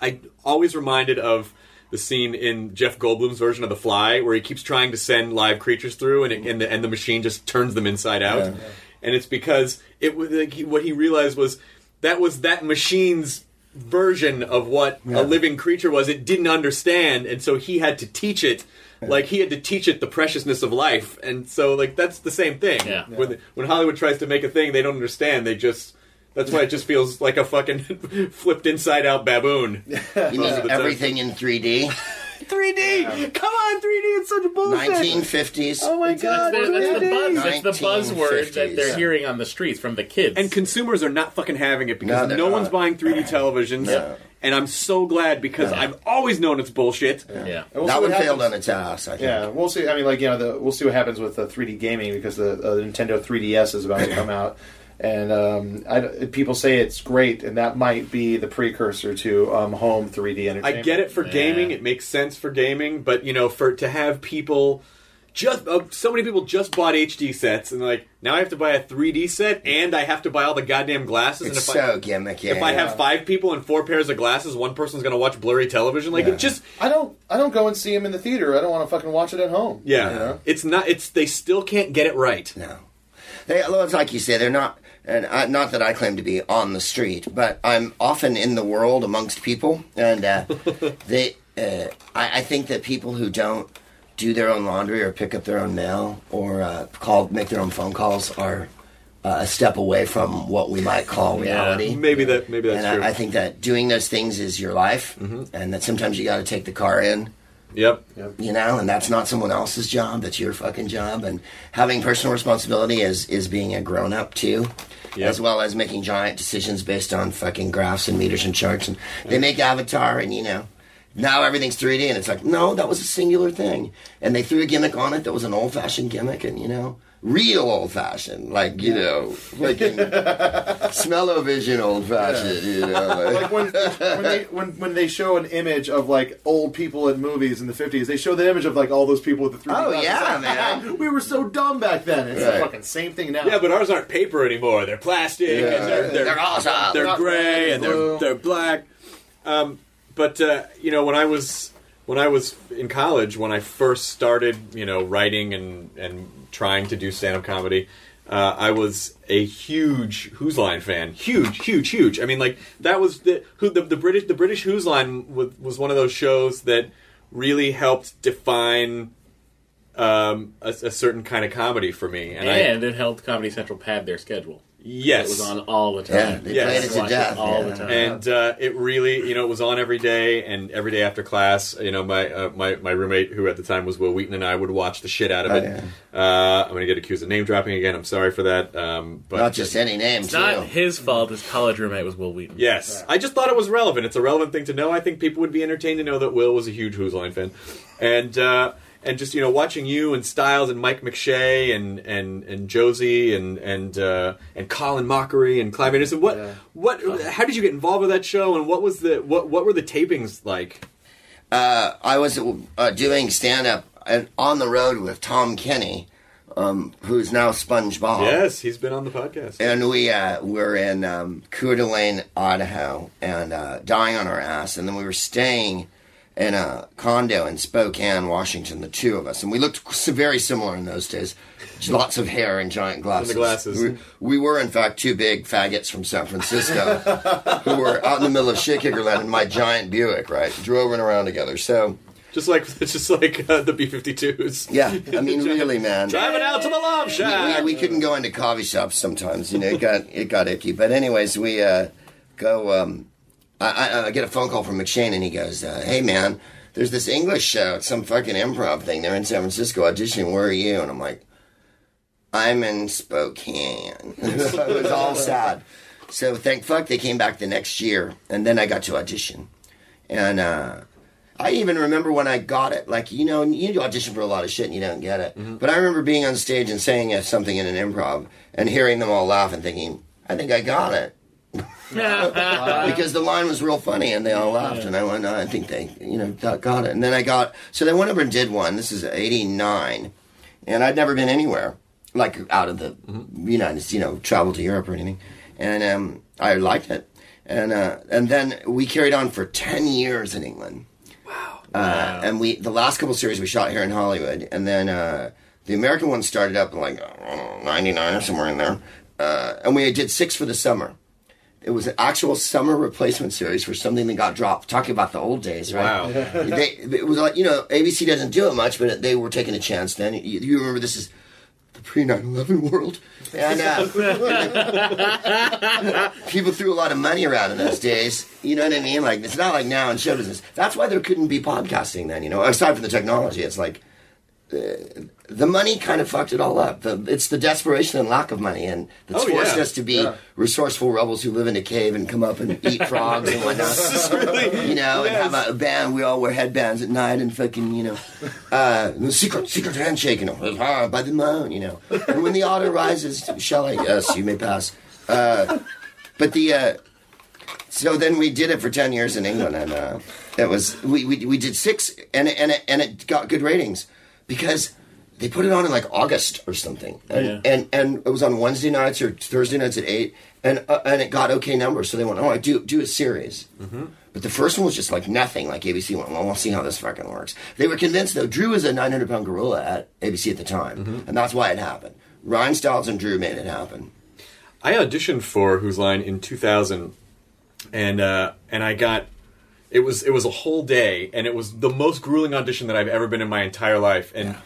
i always reminded of the scene in Jeff Goldblum's version of The Fly, where he keeps trying to send live creatures through, and, it, and the and the machine just turns them inside out. And it's because it was like, he- what he realized was that was that machine's version of what a living creature was. It didn't understand, and so he had to teach it. Like he had to teach it the preciousness of life, and so like that's the same thing. Yeah. When when Hollywood tries to make a thing they don't understand, they just that's why it just feels like a fucking flipped inside out baboon. You mean the time. everything in 3D? 3D. Come on, 3D. It's such bullshit. 1950s. Oh my That's, god. the, that's the buzz. That's the 1950s. buzzword that they're hearing on the streets from the kids. And consumers are not fucking having it because they're no, one's buying 3D televisions. No. And I'm so glad because I've always known it's bullshit. yeah. And we'll that what one failed on its ass, I think. Yeah, we'll see. I mean, like you know, the, we'll see what happens with the 3D gaming because the uh, Nintendo 3DS is about to come out, and um, I, people say it's great, and that might be the precursor to um, home 3D I entertainment. I get it for gaming; it makes sense for gaming. But you know, for to have people just uh, so many people just bought HD sets, and like now I have to buy a 3D set, and I have to buy all the goddamn glasses. It's and if so I, gimmicky. if I have five people and four pairs of glasses, one person's going to watch blurry television. Like Yeah. it just I don't. I don't go and see them in the theater. I don't want to fucking watch it at home. yeah, You know? it's not. It's they still can't get it right. No. They, it's like you say, they're not, and I, not that I claim to be on the street, but I'm often in the world amongst people, and uh, they, uh, I, I think that people who don't do their own laundry or pick up their own mail or uh, call, make their own phone calls are uh, a step away from what we might call reality. Maybe that. Maybe that's and true. I, I think that doing those things is your life, and that sometimes you got to take the car in yep. yep. you know, and that's not someone else's job. That's your fucking job. And having personal responsibility is is being a grown up too, Yep. as well as making giant decisions based on fucking graphs and meters and charts. And they make Avatar, and you know. Now everything's 3D, and it's like, no, that was a singular thing. And they threw a gimmick on it that was an old fashioned gimmick, and you know, real old fashioned, like, you know, fucking smell-o-vision old fashioned, you know. like- Like when when they when, when they show an image of like old people in movies in the 50s, they show the image of like all those people with the 3D. Oh, glasses. yeah, Like, man. We were so dumb back then. It's Right. the fucking same thing now. Yeah, but ours aren't paper anymore. They're plastic. Yeah. and they're, they're, They're awesome. They're Not gray and and they're they're black. Um, but uh, you know, when I was when I was in college, when I first started, you know, writing and and trying to do stand up comedy. Uh, I was a huge Whose Line fan, huge, huge, huge. I mean, like that was the who the, the British the British Whose Line was, was one of those shows that really helped define um, a, a certain kind of comedy for me. And, I, and it helped Comedy Central pad their schedule. Yes, It was on all the time. Yeah, they Yes. played it to Watch death. all yeah. the time. and uh, it really, you know, it was on every day and every day after class. You know, my uh, my my roommate, who at the time was Wil Wheaton, and I would watch the shit out of Oh, it. yeah. uh, I'm going to get accused of name dropping again. I'm sorry for that. Um, but Not just any name, it's too. not his fault. His college roommate was Wil Wheaton. Yes, I just thought it was relevant. It's a relevant thing to know. I think people would be entertained to know that Wil was a huge Whose Line fan, and uh, and just you know watching you and Stiles and Mike McShane and and and Josie and and uh, and Colin Mochrie and Clive Anderson. What what? How did you get involved with that show? And what was the what what were the tapings like? uh, I was uh, doing stand up on the road with Tom Kenny, um, who's now SpongeBob. Yes, he's been on the podcast. And we uh, were in um, Coeur d'Alene, Idaho, and uh, dying on our ass. And then we were staying in a condo in Spokane, Washington, the two of us. And we looked very similar in those days. Lots of hair and giant glasses. glasses. We, we were, in fact, two big faggots from San Francisco who were out in the middle of Shit-Kickerland in my giant Buick, right? Drove around together. So, Just like it's just like uh, the B-52s. yeah, I mean, really, man. Driving out to the love we, we, we couldn't go into coffee shops sometimes. You know, it got it got icky. But anyways, we uh, go. Um, I, I, I get a phone call from McShane, and he goes, uh, "Hey, man, there's this English show. It's some fucking improv thing. They're in San Francisco auditioning. Where are you?" And I'm like, "I'm in Spokane." it was all sad. So thank fuck they came back the next year, and then I got to audition, and. uh I even remember when I got it. Like, you know, you audition for a lot of shit and you don't get it. But I remember being on stage and saying something in an improv and hearing them all laugh and thinking, I think I got it. because the line was real funny and they all laughed and I went, "No, I think they, you know, got, it. And then I got, so they went over and did one. This is 89. And I'd never been anywhere, like out of the United States, you know, travel to Europe or anything. And um, I liked it. And, uh, and then we carried on for 10 years in England. Uh, and we the last couple series we shot here in Hollywood, and then uh, the American one started up in like know, '99 or somewhere in there, uh, and we did six for the summer. It was an actual summer replacement series for something that got dropped. Talking about the old days, right? Wow. they, it was like you know ABC doesn't do it much, but they were taking a chance. Then you, you remember this is the pre 9/11 world, and uh, people threw a lot of money around in those days. You know what I mean? Like it's not like now in show business. That's why there couldn't be podcasting then. You know, aside from the technology, it's like uh, the money kind of fucked it all up. The, it's the desperation and lack of money, and that's Oh, forced yeah. us to be resourceful rebels who live in a cave and come up and eat frogs and whatnot. you know, and have a, band. We all wear headbands at night and fucking, you know, uh, secret, secret handshake, you know, by the moon, you know. And when the otter rises, Shelley, yes, you may pass. Uh, but the, uh, so then we did it for 10 years in England, and uh, it was, we, we, we did six, and, and, and it got good ratings because they put it on in like August or something. And, yeah. and, and it was on Wednesday nights or Thursday nights at 8, and, uh, and it got okay numbers. So they went, oh, I do, do a series. But the first one was just like nothing. Like ABC went, well, we'll see how this fucking works. They were convinced though. Drew was a 900 pound gorilla at ABC at the time, and that's why it happened. Ryan Stiles and Drew made it happen. I auditioned for Whose Line in 2000, and uh, and I got it was it was a whole day, and it was the most grueling audition that I've ever been in my entire life, and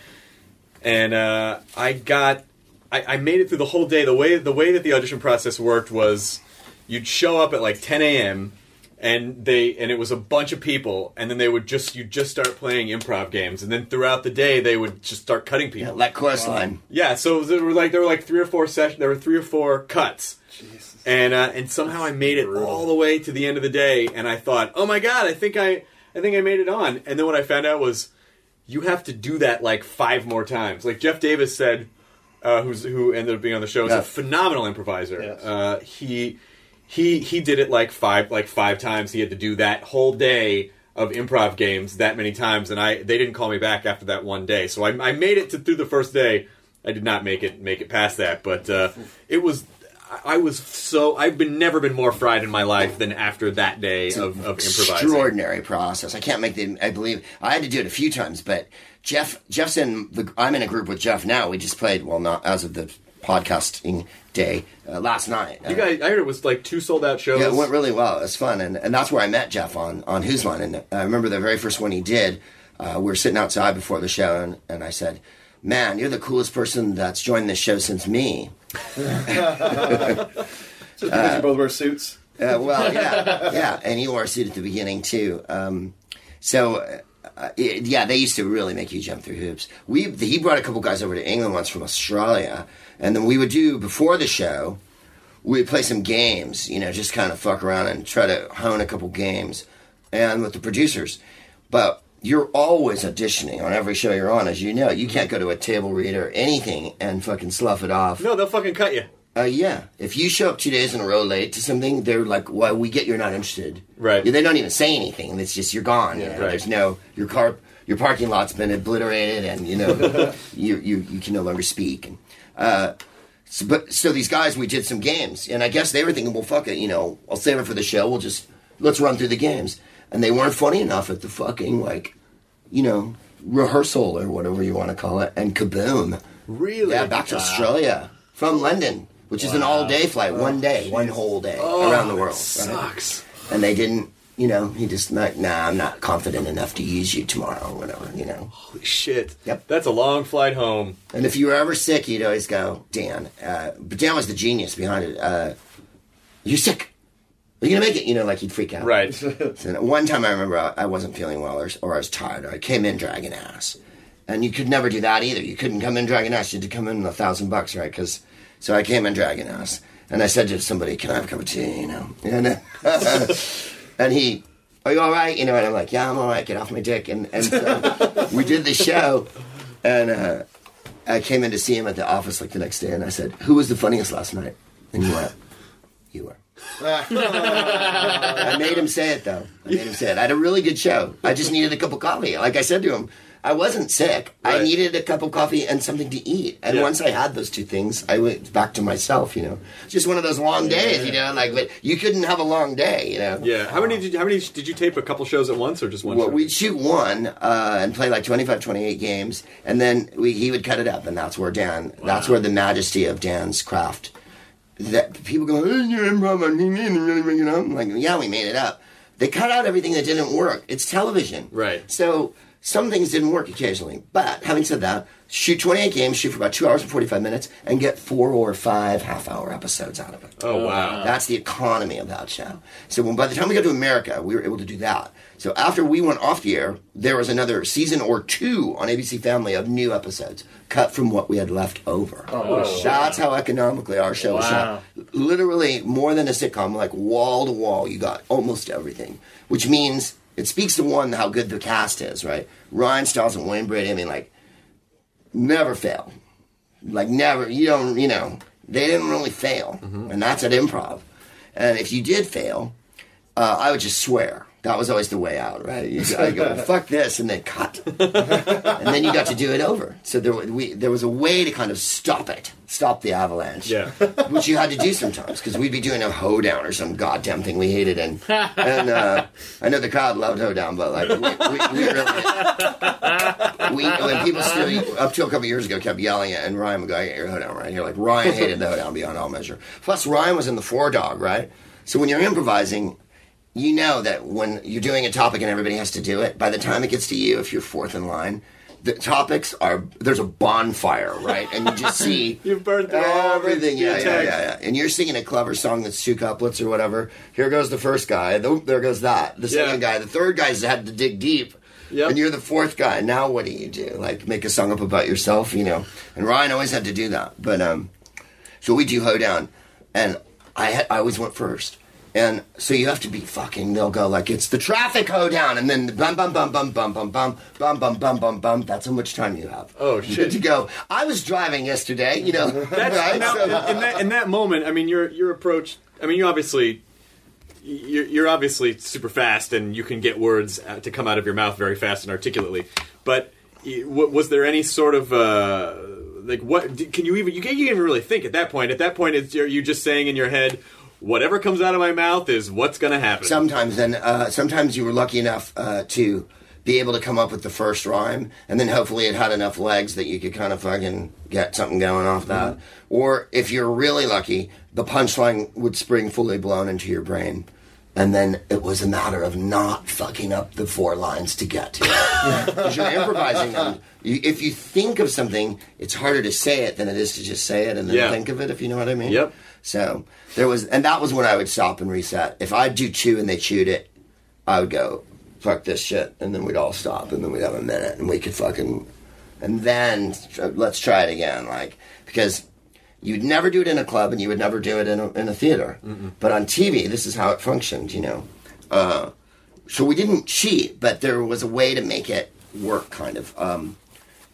and uh, I got I, I made it through the whole day. The way the way that the audition process worked was you'd show up at like 10 a.m. and they and it was a bunch of people, and then they would just you just start playing improv games, and then throughout the day they would just start cutting people. Yeah, like chorus line. Yeah, so there were like there were like three or four sessions. There were three or four cuts, Jesus. and uh, and somehow I made it all the way to the end of the day. And I thought, oh my god, I think I I think I made it on. And then what I found out was you have to do that like five more times. Like Jeff Davis said, uh, who's who ended up being on the show, is Yeah. a phenomenal improviser. Yes. Uh, he he he did it like five like five times. He had to do that whole day of improv games that many times, and I they didn't call me back after that one day. So I, I made it to through the first day. I did not make it make it past that, but uh, it was. I was so I've been never been more fried in my life than after that day of, of improvising. extraordinary process. I can't make the. I believe I had to do it a few times, but Jeff, Jeff's in. The, I'm in a group with Jeff now. We just played. Well, not as of the podcasting day uh, last night. You guys, I heard it was like two sold out shows. Yeah, it went really well. It was fun, and, and that's where I met Jeff on on Whose Line. And I remember the very first one he did. Uh, we were sitting outside before the show, and, and I said, "Man, you're the coolest person that's joined this show since me." Just because you both wear suits. Uh, well, yeah, yeah, and he wore a suit at the beginning too. Um, so, uh, it- yeah, they used to really make you jump through hoops. We he brought a couple guys over to England once from Australia, and then we would do before the show. We'd play some games, you know, just kind of fuck around and try to hone a couple games, and with the producers. But you're always auditioning on every show you're on, as you know. You can't go to a table read or anything and fucking slough it off. No, they'll fucking cut you. Uh, yeah. If you show up two days in a row late to something, they're like, "Well, we get you're not interested." Right. Yeah, they don't even say anything. It's just you're gone. you know? right. There's no your car, your parking lot's been obliterated, and you know you you you can no longer speak. And uh, so, but so these guys, we did some games, and I guess they were thinking, "Well, fuck it, you know, I'll save it for the show. We'll just let's run through the games." And they weren't funny enough at the fucking like, you know, rehearsal or whatever you want to call it, and kaboom. Really? Yeah, back to Australia from London, which is an all-day flight, one day, one whole day around the world. right? Sucks. And they didn't, you know, he just like, nah, I'm not confident enough to use you tomorrow or whatever, you know. Holy shit. Yep. That's a long flight home. And if you were ever sick, you'd always go, Dan. Uh, but Dan was the genius behind it. Uh, you're sick. Are you gonna make it? You know, like he'd freak out. Right. So one time I remember I, I wasn't feeling well or, or I was tired. Or I came in dragging ass, and you could never do that either. You couldn't come in dragging ass. You had to come in with a thousand bucks, right? Because so I came in dragging ass, and I said to somebody, "Can I have a cup of tea?" You know, and uh, and he, "Are you all right?" You know, and I'm like, "Yeah, I'm all right. Get off my dick." And and so we did the show, and uh, I came in to see him at the office like the next day, and I said, "Who was the funniest last night?" And he went, "You were." I made him say it though. I made him say it. I had a really good show. I just needed a cup of coffee. Like I said to him, I wasn't sick. I needed a cup of coffee and something to eat. And Yeah. once I had those two things, I went back to myself. You know, it's just one of those long days. You know, like but you couldn't have a long day. You know. Yeah. How many did you, how many did you tape a couple shows at once or just one Well, show? we'd shoot one uh, and play like 25, 28 games, and then we, he would cut it up, and that's where Dan, that's where the majesty of Dan's craft. That people go, you're improv, and you didn't really make it up. I'm like, yeah, we made it up. They cut out everything that didn't work. It's television, Right. So some things didn't work occasionally. But having said that, shoot 28 games, shoot for about two hours and 45 minutes, and get four or five half-hour episodes out of it. oh wow. That's the economy of that show. So when, by the time we got to America, we were able to do that. So after we went off the air, there was another season or two on ABC Family of new episodes cut from what we had left over. Oh, That's how economically our show was Wow. shot. Literally more than a sitcom, like wall to wall, you got almost everything. Which means it speaks to one how good the cast is, right? Ryan Stiles and Wayne Brady, I mean, like never fail. Like never, you don't, you know, they didn't really fail, and that's at improv. And if you did fail, uh, I would just swear. That was always the way out, right? You, I go, fuck this, and then cut, and then you got to do it over. So there, we, there was a way to kind of stop it, stop the avalanche, Yeah. which you had to do sometimes because we'd be doing a hoedown or some goddamn thing we hated, and and uh, I know the crowd loved hoedown, but like we, we, we really we when people still up till a couple years ago kept yelling it, and Ryan would go, "I get your hoedown right here." Like Ryan hated the hoedown beyond all measure. Plus, Ryan was in the four dog, right? So when you're improvising, you know that when you're doing a topic and everybody has to do it, by the time it gets to you, if you're fourth in line. The topics are there's a bonfire, right? And you just see You've burned through all of it, everything. Yeah, yeah, yeah, yeah. And you're singing a clever song that's two couplets or whatever. Here goes the first guy. th- There goes that. The second Yeah. guy. The third guy's had to dig deep. Yep. And you're the fourth guy. Now what do you do? Like make a song up about yourself, you know? And Ryan always had to do that. But um, so we do hoedown, and I I always went first. And so you have to be fucking. They'll go like it's the traffic hoedown, and then bum bum bum bum bum bum bum bum bum bum bum bum. That's how much time you have. Oh, shit. Good to go. I was driving yesterday, you know. That's, right? now, So- in, that, in that moment, I mean, your your approach. I mean, you obviously. You're, you're obviously super fast, and you can get words uh, to come out of your mouth very fast and articulately. But was there any sort of uh, like what? Can you even you can't even really think at that point? At that point, it's, are you just saying in your head, whatever comes out of my mouth is what's going to happen? sometimes and uh, sometimes you were lucky enough uh, to be able to come up with the first rhyme and then hopefully it had enough legs that you could kind of fucking get something going off that or if you're really lucky the punchline would spring fully blown into your brain and then it was a matter of not fucking up the four lines to get to it because you're improvising and you, if you think of something it's harder to say it than it is to just say it and then Yeah. think of it if you know what i mean Yep. So there was, and that was when I would stop and reset. If I'd do two and they chewed it, I would go, fuck this shit. And then we'd all stop and then we'd have a minute and we could fucking, and then let's try it again. Like, because you'd never do it in a club and you would never do it in a, in a theater. But on TV, this is how it functioned, you know. Uh, so we didn't cheat, but there was a way to make it work, kind of. Um,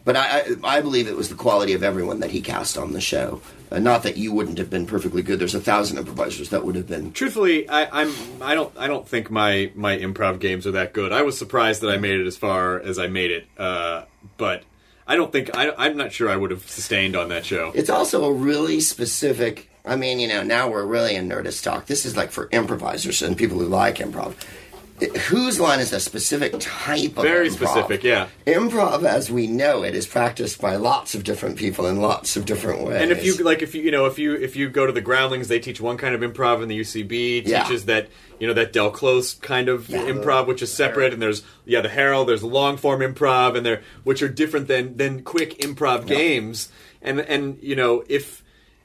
but I, I, I believe it was the quality of everyone that he cast on the show. Uh, not that you wouldn't have been perfectly good. There's a thousand improvisers that would have been. Truthfully, I, I'm I don't I don't think my my improv games are that good. I was surprised that I made it as far as I made it, uh, but I don't think I, I'm not sure I would have sustained on that show. It's also a really specific. I mean, you know, now we're really in Nerdist talk. This is like for improvisers and people who like improv. Whose line is a specific type of improv. Very improv. specific, yeah. Improv, as we know it, is practiced by lots of different people in lots of different ways. And if you like, if you you know, if you if you go to the Groundlings, they teach one kind of improv, and the UCB Yeah. teaches that you know that Del Close kind of Yeah. improv, which is separate. And there's yeah, the Herald, there's long form improv, and there which are different than than quick improv games. And and you know if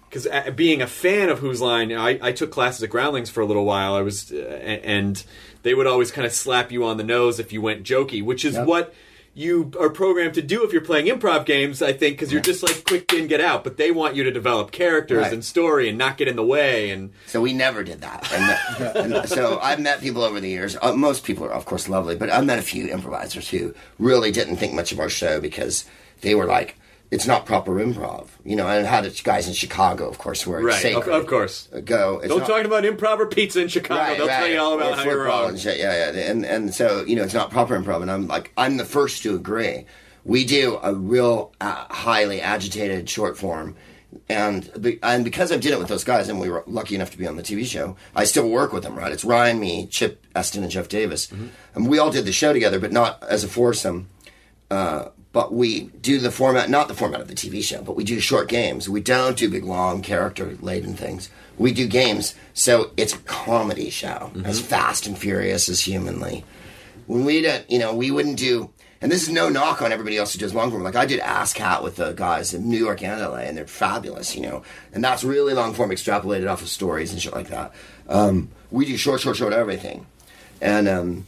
because being a fan of Whose Line, I, I took classes at Groundlings for a little while. I was uh, and they would always kind of slap you on the nose if you went jokey, which is what you are programmed to do if you're playing improv games. I think because you're just like quick in, get out, but they want you to develop characters Right. and story and not get in the way. And So we never did that. And, and so I've met people over the years. Uh, most people are, of course, lovely, but I've met a few improvisers who really didn't think much of our show because they were like, it's not proper improv. You know, and I had guys in Chicago, of course, where it's Right, of, sacred. of course. Go. It's Don't not- talk about improv or pizza in Chicago. They'll tell you all about Or how you're wrong. and shit. Yeah, yeah, and and so you know it's not proper improv, and I'm like I'm the first to agree. We do a real uh, highly agitated short form, and and because I did it with those guys, and we were lucky enough to be on the TV show, I still work with them. Right? It's Ryan, me, Chip Esten, and Jeff Davis, Mm-hmm. and we all did the show together, but not as a foursome uh, but we do the format, not the format of the TV show, but we do short games. We don't do big, long, character laden things. We do games, so it's a comedy show, as fast and furious as humanly. When we don't, you know, we wouldn't do, and this is no knock on everybody else who does long form. Like I did Ass Cat with the guys in New York and LA, and they're fabulous, you know, and that's really long form extrapolated off of stories and shit like that. Um, we do short, short, short everything, and um,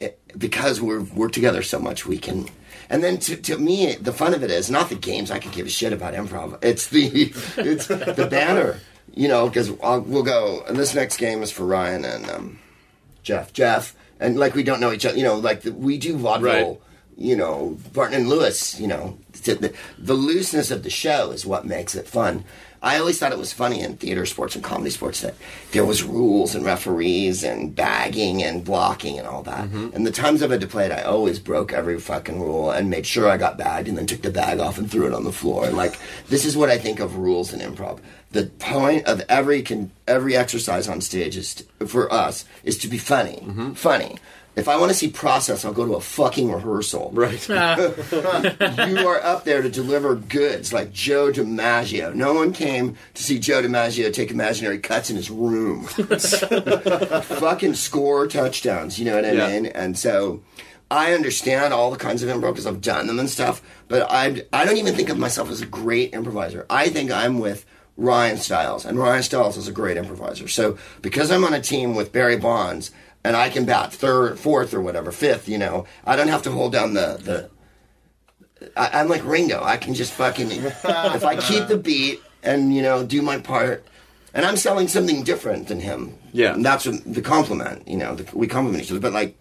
it, because we're we're together so much, we can. And then to, to me, the fun of it is not the games. I could give a shit about improv. It's the it's the banner, you know. Because we'll go. And this next game is for Ryan and um, Jeff. Jeff and like we don't know each other. You know, like the, we do vaudeville. Right. You know, Martin and Lewis. You know, the, the, the looseness of the show is what makes it fun. I always thought it was funny in theater sports and comedy sports that there was rules and referees and bagging and blocking and all that. Mm-hmm. And the times I've had to play it, I always broke every fucking rule and made sure I got bagged and then took the bag off and threw it on the floor. And Like this is what I think of rules in improv. The point of every con- every exercise on stage is to, for us is to be funny, mm-hmm. funny. If I want to see process, I'll go to a fucking rehearsal Right. Ah. you are up there to deliver goods like Joe DiMaggio. No one came to see Joe DiMaggio take imaginary cuts in his room. Fucking score touchdowns, you know what I Yeah. mean? And so I understand all the kinds of improv because I've done them and stuff, but I I don't even think of myself as a great improviser. I think I'm with Ryan Stiles, and Ryan Stiles is a great improviser. So because I'm on a team with Barry Bonds and I can bat third, fourth, or whatever, fifth, you know, I don't have to hold down the the I, I'm like Ringo. I can just fucking if I keep the beat and you know do my part, and I'm selling something different than him. Yeah. and that's what the compliment. You know, the, we compliment each other. But like,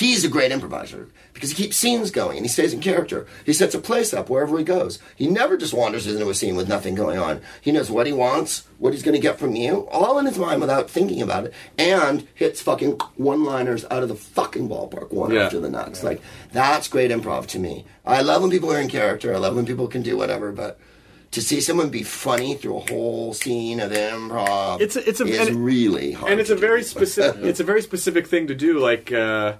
he's a great improviser because he keeps scenes going and he stays in character. He sets a place up wherever he goes. He never just wanders into a scene with nothing going on. He knows what he wants, what he's going to get from you, all in his mind without thinking about it, and hits fucking one-liners out of the fucking ballpark one Yeah. after the next. Like that's great improv to me. I love when people are in character. I love when people can do whatever, but. To see someone be funny through a whole scene of improv It's a- it's a- is and- really hard. and it's to a very do. specific it's a very specific thing to do like uh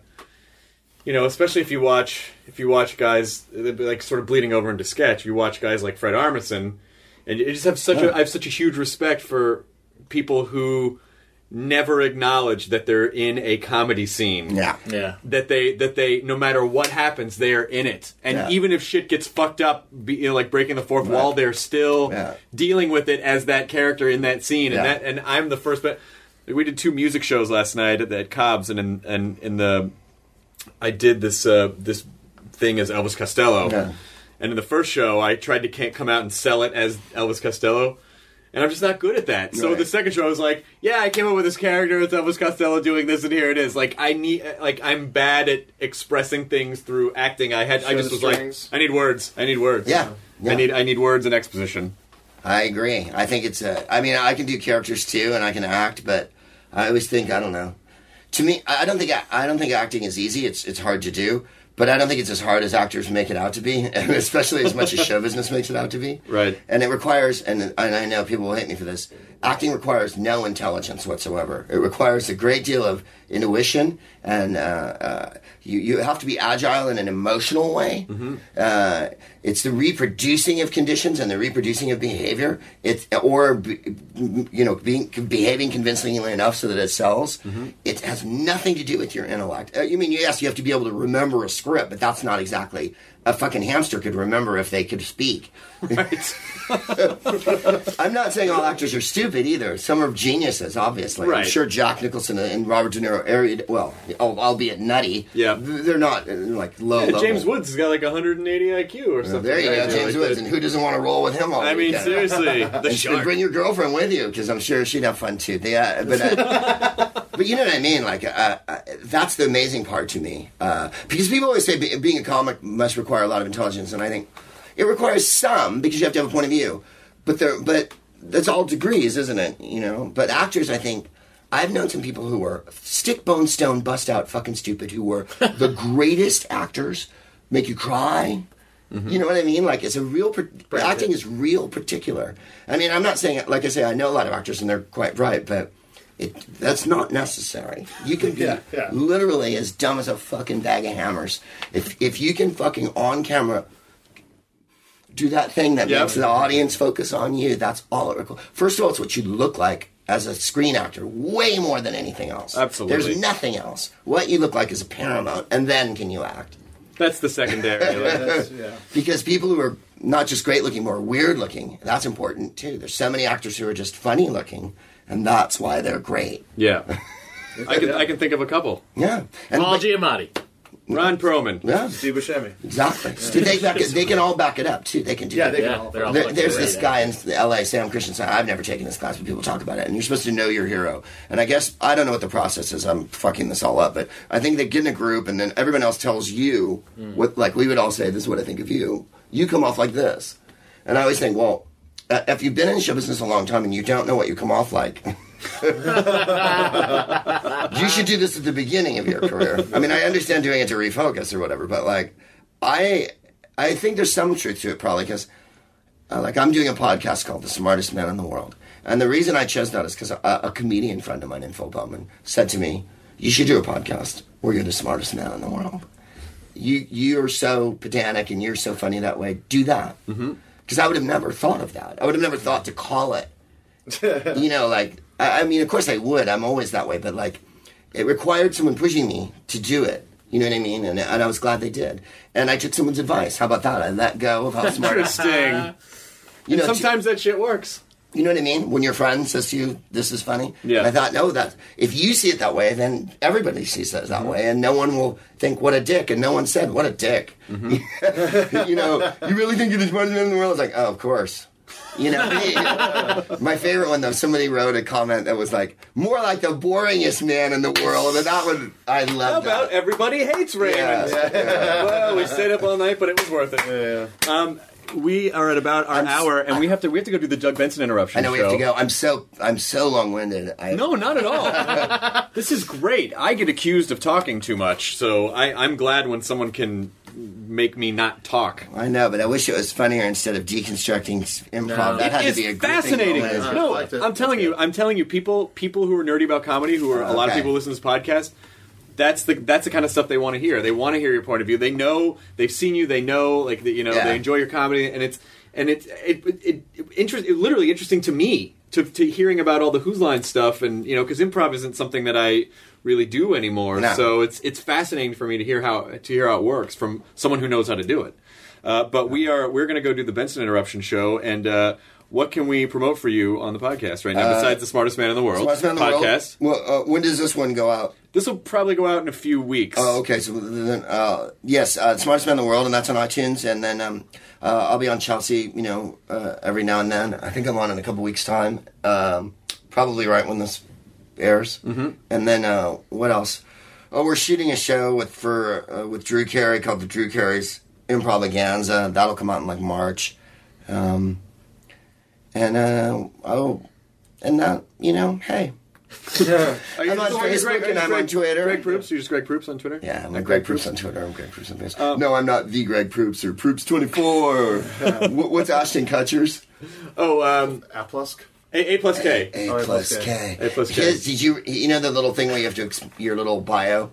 you know especially if you watch if you watch guys like sort of bleeding over into sketch you watch guys like fred armisen and you just have such a i have such a huge respect for people who never acknowledge that they're in a comedy scene Yeah. Yeah. that they that they no matter what happens they're in it and Yeah. even if shit gets fucked up be, you know, like breaking the fourth wall they're still Yeah. dealing with it as that character in that scene and Yeah. that and I'm the first but we did two music shows last night at, at Cobb's and in and in the I did this uh this thing as Elvis Costello Yeah. and in the first show I tried to can't come out and sell it as Elvis Costello and I'm just not good at that. So Right. the second show, I was like, "Yeah, I came up with this character. It's Elvis Costello doing this, and here it is." Like I need, like I'm bad at expressing things through acting. I had, I just was like. I need words. I need words. Yeah, yeah. I need, I need words and exposition. I agree. I think it's a. I mean, I can do characters too, and I can act, but I always think I don't know. To me, I don't think I don't think acting is easy. It's it's hard to do, but I don't think it's as hard as actors make it out to be, and especially as much as show business makes it out to be. Right. And it requires, and and I know people will hate me for this. Acting requires no intelligence whatsoever. It requires a great deal of intuition, and uh, uh, you you have to be agile in an emotional way. Uh, it's the reproducing of conditions and the reproducing of behavior. It's or you know being behaving convincingly enough so that it sells. It has nothing to do with your intellect. Uh, you mean yes, you have to be able to remember a script, but that's not exactly. A fucking hamster could remember if they could speak. Right. I'm not saying all actors are stupid either. Some are geniuses, obviously. Right. I'm sure Jack Nicholson and Robert De Niro, are, well, albeit nutty, Yeah. they're not uh, like low Yeah. James Woods has got like 180 IQ or something. There you right? go, James Like Woods. the- And who doesn't want to roll with him all I mean, weekend? seriously, the And shark. bring your girlfriend with you because I'm sure she'd have fun too. They, uh, but, uh, but you know what I mean. Like uh, uh, that's the amazing part to me uh, because people always say be, being a comic must require a lot of intelligence, and I think it requires some because you have to have a point of view. But there, but that's all degrees, isn't it? You know. But actors, I think. I've known some people who were stick, bone, stone, bust out, fucking stupid, who were the greatest actors, make you cry. You know what I mean? Like it's a real acting is real particular. I mean, I'm not saying like I say I know a lot of actors and they're quite bright, but it that's not necessary. You can be Yeah, yeah. literally as dumb as a fucking bag of hammers if if you can fucking on camera do that thing that Yep. makes the audience focus on you. That's all it requires. First of all, it's what you look like as a screen actor, way more than anything else. Absolutely. There's nothing else. What you look like is a paramount, and then can you act? That's the secondary. like- yeah. Because people who are not just great looking, more weird looking, that's important too. There's so many actors who are just funny looking, and that's why they're great. yeah. I can I can think of a couple. Yeah. And Paul but- Giamatti. Ron Perlman. yeah, Steve Buscemi. exactly. They, back they can all back it up too. They can do Yeah, it. they can Yeah, all. they're all There, there's this guy it. in LA, Sam Christensen. I've never taken this class, but people talk about it. And you're supposed to know your hero. And I guess, I don't know what the process is. I'm fucking this all up. But I think they get in a group and then everyone else tells you hmm. what, like we would all say, this is what I think of you. You come off like this. And I always think, well, uh, if you've been in show business a long time and you don't know what you come off like, you should do this at the beginning of your career. I mean, I understand doing it to refocus or whatever, but like, I, I think there's some truth to it probably because uh, like I'm doing a podcast called The Smartest Man in the World, and the reason I chose that is because a, a comedian friend of mine in Phil Bowman said to me, "You should do a podcast where you're the smartest man in the world. You you're so pedantic and you're so funny that way. Do that." Because I would have never thought of that. I would have never thought to call it. you know, like I, I mean, of course I would. I'm always that way, but like it required someone pushing me to do it. You know what I mean? And, and I was glad they did. And I took someone's advice. How about that? I let go of how smart. Interesting. You know, Sometimes that shit works. You know what I mean? When your friend says to you, "This is funny," Yeah. And I thought, no, that if you see it that way, then everybody sees it Mm-hmm. that way, and no one will think, "What a dick," and no one said, "What a dick." Mm-hmm. you know, you really think you're the smartest man in the world? It's like, oh, of course. You know, my favorite one though. Somebody wrote a comment that was like, "More like the boringest man in the world," and that one I love. How about that. everybody hates Raymond? Yeah. well, we stayed up all night, but it was worth it. Yeah. Um, we are at about our I'm hour, and we have to we have to go do the Doug Benson interruption. I know we show. have to go. I'm so I'm so long winded. I, No, not at all. this is great. I get accused of talking too much, so I, I'm glad when someone can make me not talk. I know, but I wish it was funnier instead of deconstructing improv. No. that had It's to be a fascinating. No, I liked it. I'm telling you. I'm telling you, people people who are nerdy about comedy, who are oh, a lot of people who listen to this podcast. That's the that's the kind of stuff they want to hear. They want to hear your point of view. They know they've seen you. They know like that. You know Yeah. they enjoy your comedy, and it's and it's it it, it, it, interest, it literally interesting to me to, to hearing about all the Whose Line stuff, and you know because improv isn't something that I really do anymore. No. So it's it's fascinating for me to hear how to hear how it works from someone who knows how to do it. Uh, but we are we're going to go do the Benson Interruption show, and uh, what can we promote for you on the podcast right now besides the smartest man in the world Smartest Man in the World? podcast? Well, uh, when does this one go out? This will probably go out in a few weeks. Oh, okay. So then, uh, yes, uh, Smartest Man in the World, and that's on iTunes. And then um, uh, I'll be on Chelsea, you know, uh, every now and then. I think I'm on in a couple weeks' time. Um, probably right when this airs. Mm-hmm. And then uh, what else? Oh, we're shooting a show with for uh, with Drew Carey called the Drew Carey's Improvaganza. That'll come out in like March. Um, and uh, oh, and uh, you know, hey. Are you I'm on just- Facebook are you and I'm on Twitter. Greg Proops? You're just Greg Proops on Twitter? Yeah, I'm Greg Proops on Twitter. I'm Greg Proops on Facebook. no, I'm not the Greg Proops or Proops24. Wh- What's Ashton Kutcher's? Oh, um, Aplusk. A, A plus K. A Oh, plus plus K. A plus K. His- did you you know the little thing where you have to ex- your little bio?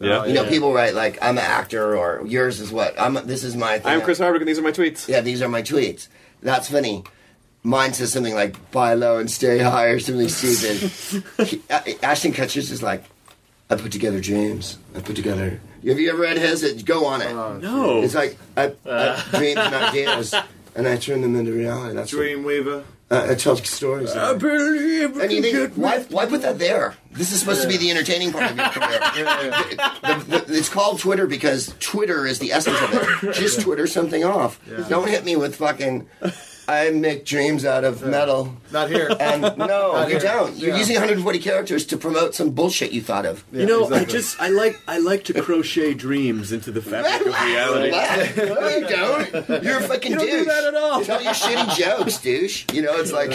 yeah. You know, Yeah. people write like I'm an actor or yours is what? I'm this is my thing. I'm Chris Hardwick, and these are my tweets. Yeah, these are my tweets. That's funny. Mine says something like "buy low and stay high" or something stupid. He- Ashton Kutcher's is like, "I put together dreams. I put together." Have you ever read his? It- Go on it. No. It's like I, I dreams and ideas, and I turn them into reality. That's what, Dreamweaver. uh, I tell stories. I believe and you think, why, why put that there? This is supposed to be the entertaining part of your career. The- the- it's called Twitter because Twitter is the essence of it. Just Twitter something off. Don't hit me with fucking I make dreams out of metal. Not here. And no, you here. don't. You're Yeah. using 140 characters to promote some bullshit you thought of. You know, I exactly. just I like I like to crochet dreams into the fabric of reality. no, you don't. You're a fucking You don't douche. do that at all. Tell your shitty jokes, douche. You know, it's like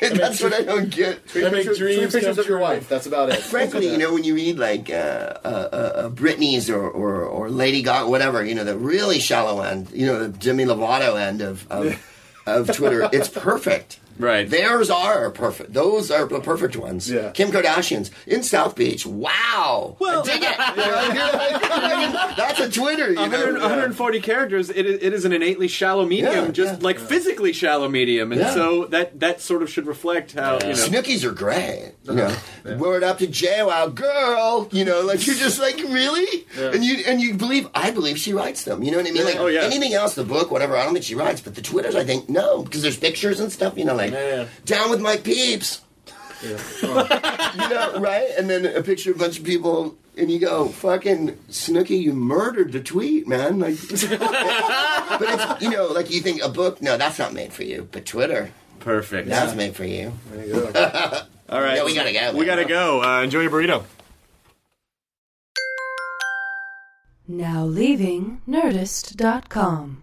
that's what I don't get. Three I make pictures, three dreams pictures come of your true. wife. That's about it. Frankly, you know, when you read like uh, uh, uh, uh, Britney's or, or or Lady Gaga, whatever, you know, the really shallow end, you know, the Jimmy Lovato end of of, of Twitter, it's perfect. Right. Theirs are perfect. Those are the perfect ones. Yeah. Kim Kardashian's in South Beach. Wow. Well- I dig it. That's a Twitter. You know? 100, 140 characters. It is, it is an innately shallow medium, Yeah, just yeah. like physically shallow medium, and Yeah. so that that sort of should reflect how you know. Snooki's are great. You uh-huh. know, word up to JWoww, girl. You know, like you're just like really, and you and you believe. I believe she writes them. You know what I mean? Like Oh, yeah. anything else, the book, whatever. I don't think she writes, but the Twitters, I think no, because there's pictures and stuff. You know, like Yeah. down with my peeps. you know, right? And then a picture of a bunch of people, and you go, "Fucking Snooki, you murdered the tweet, man!" Like, but it's you know, like you think a book. No, that's not made for you. But Twitter, Perfect. that's made for you. There you go. All right. Yeah, we gotta go. We gotta go. Uh, enjoy your burrito. Now leaving Nerdist.com.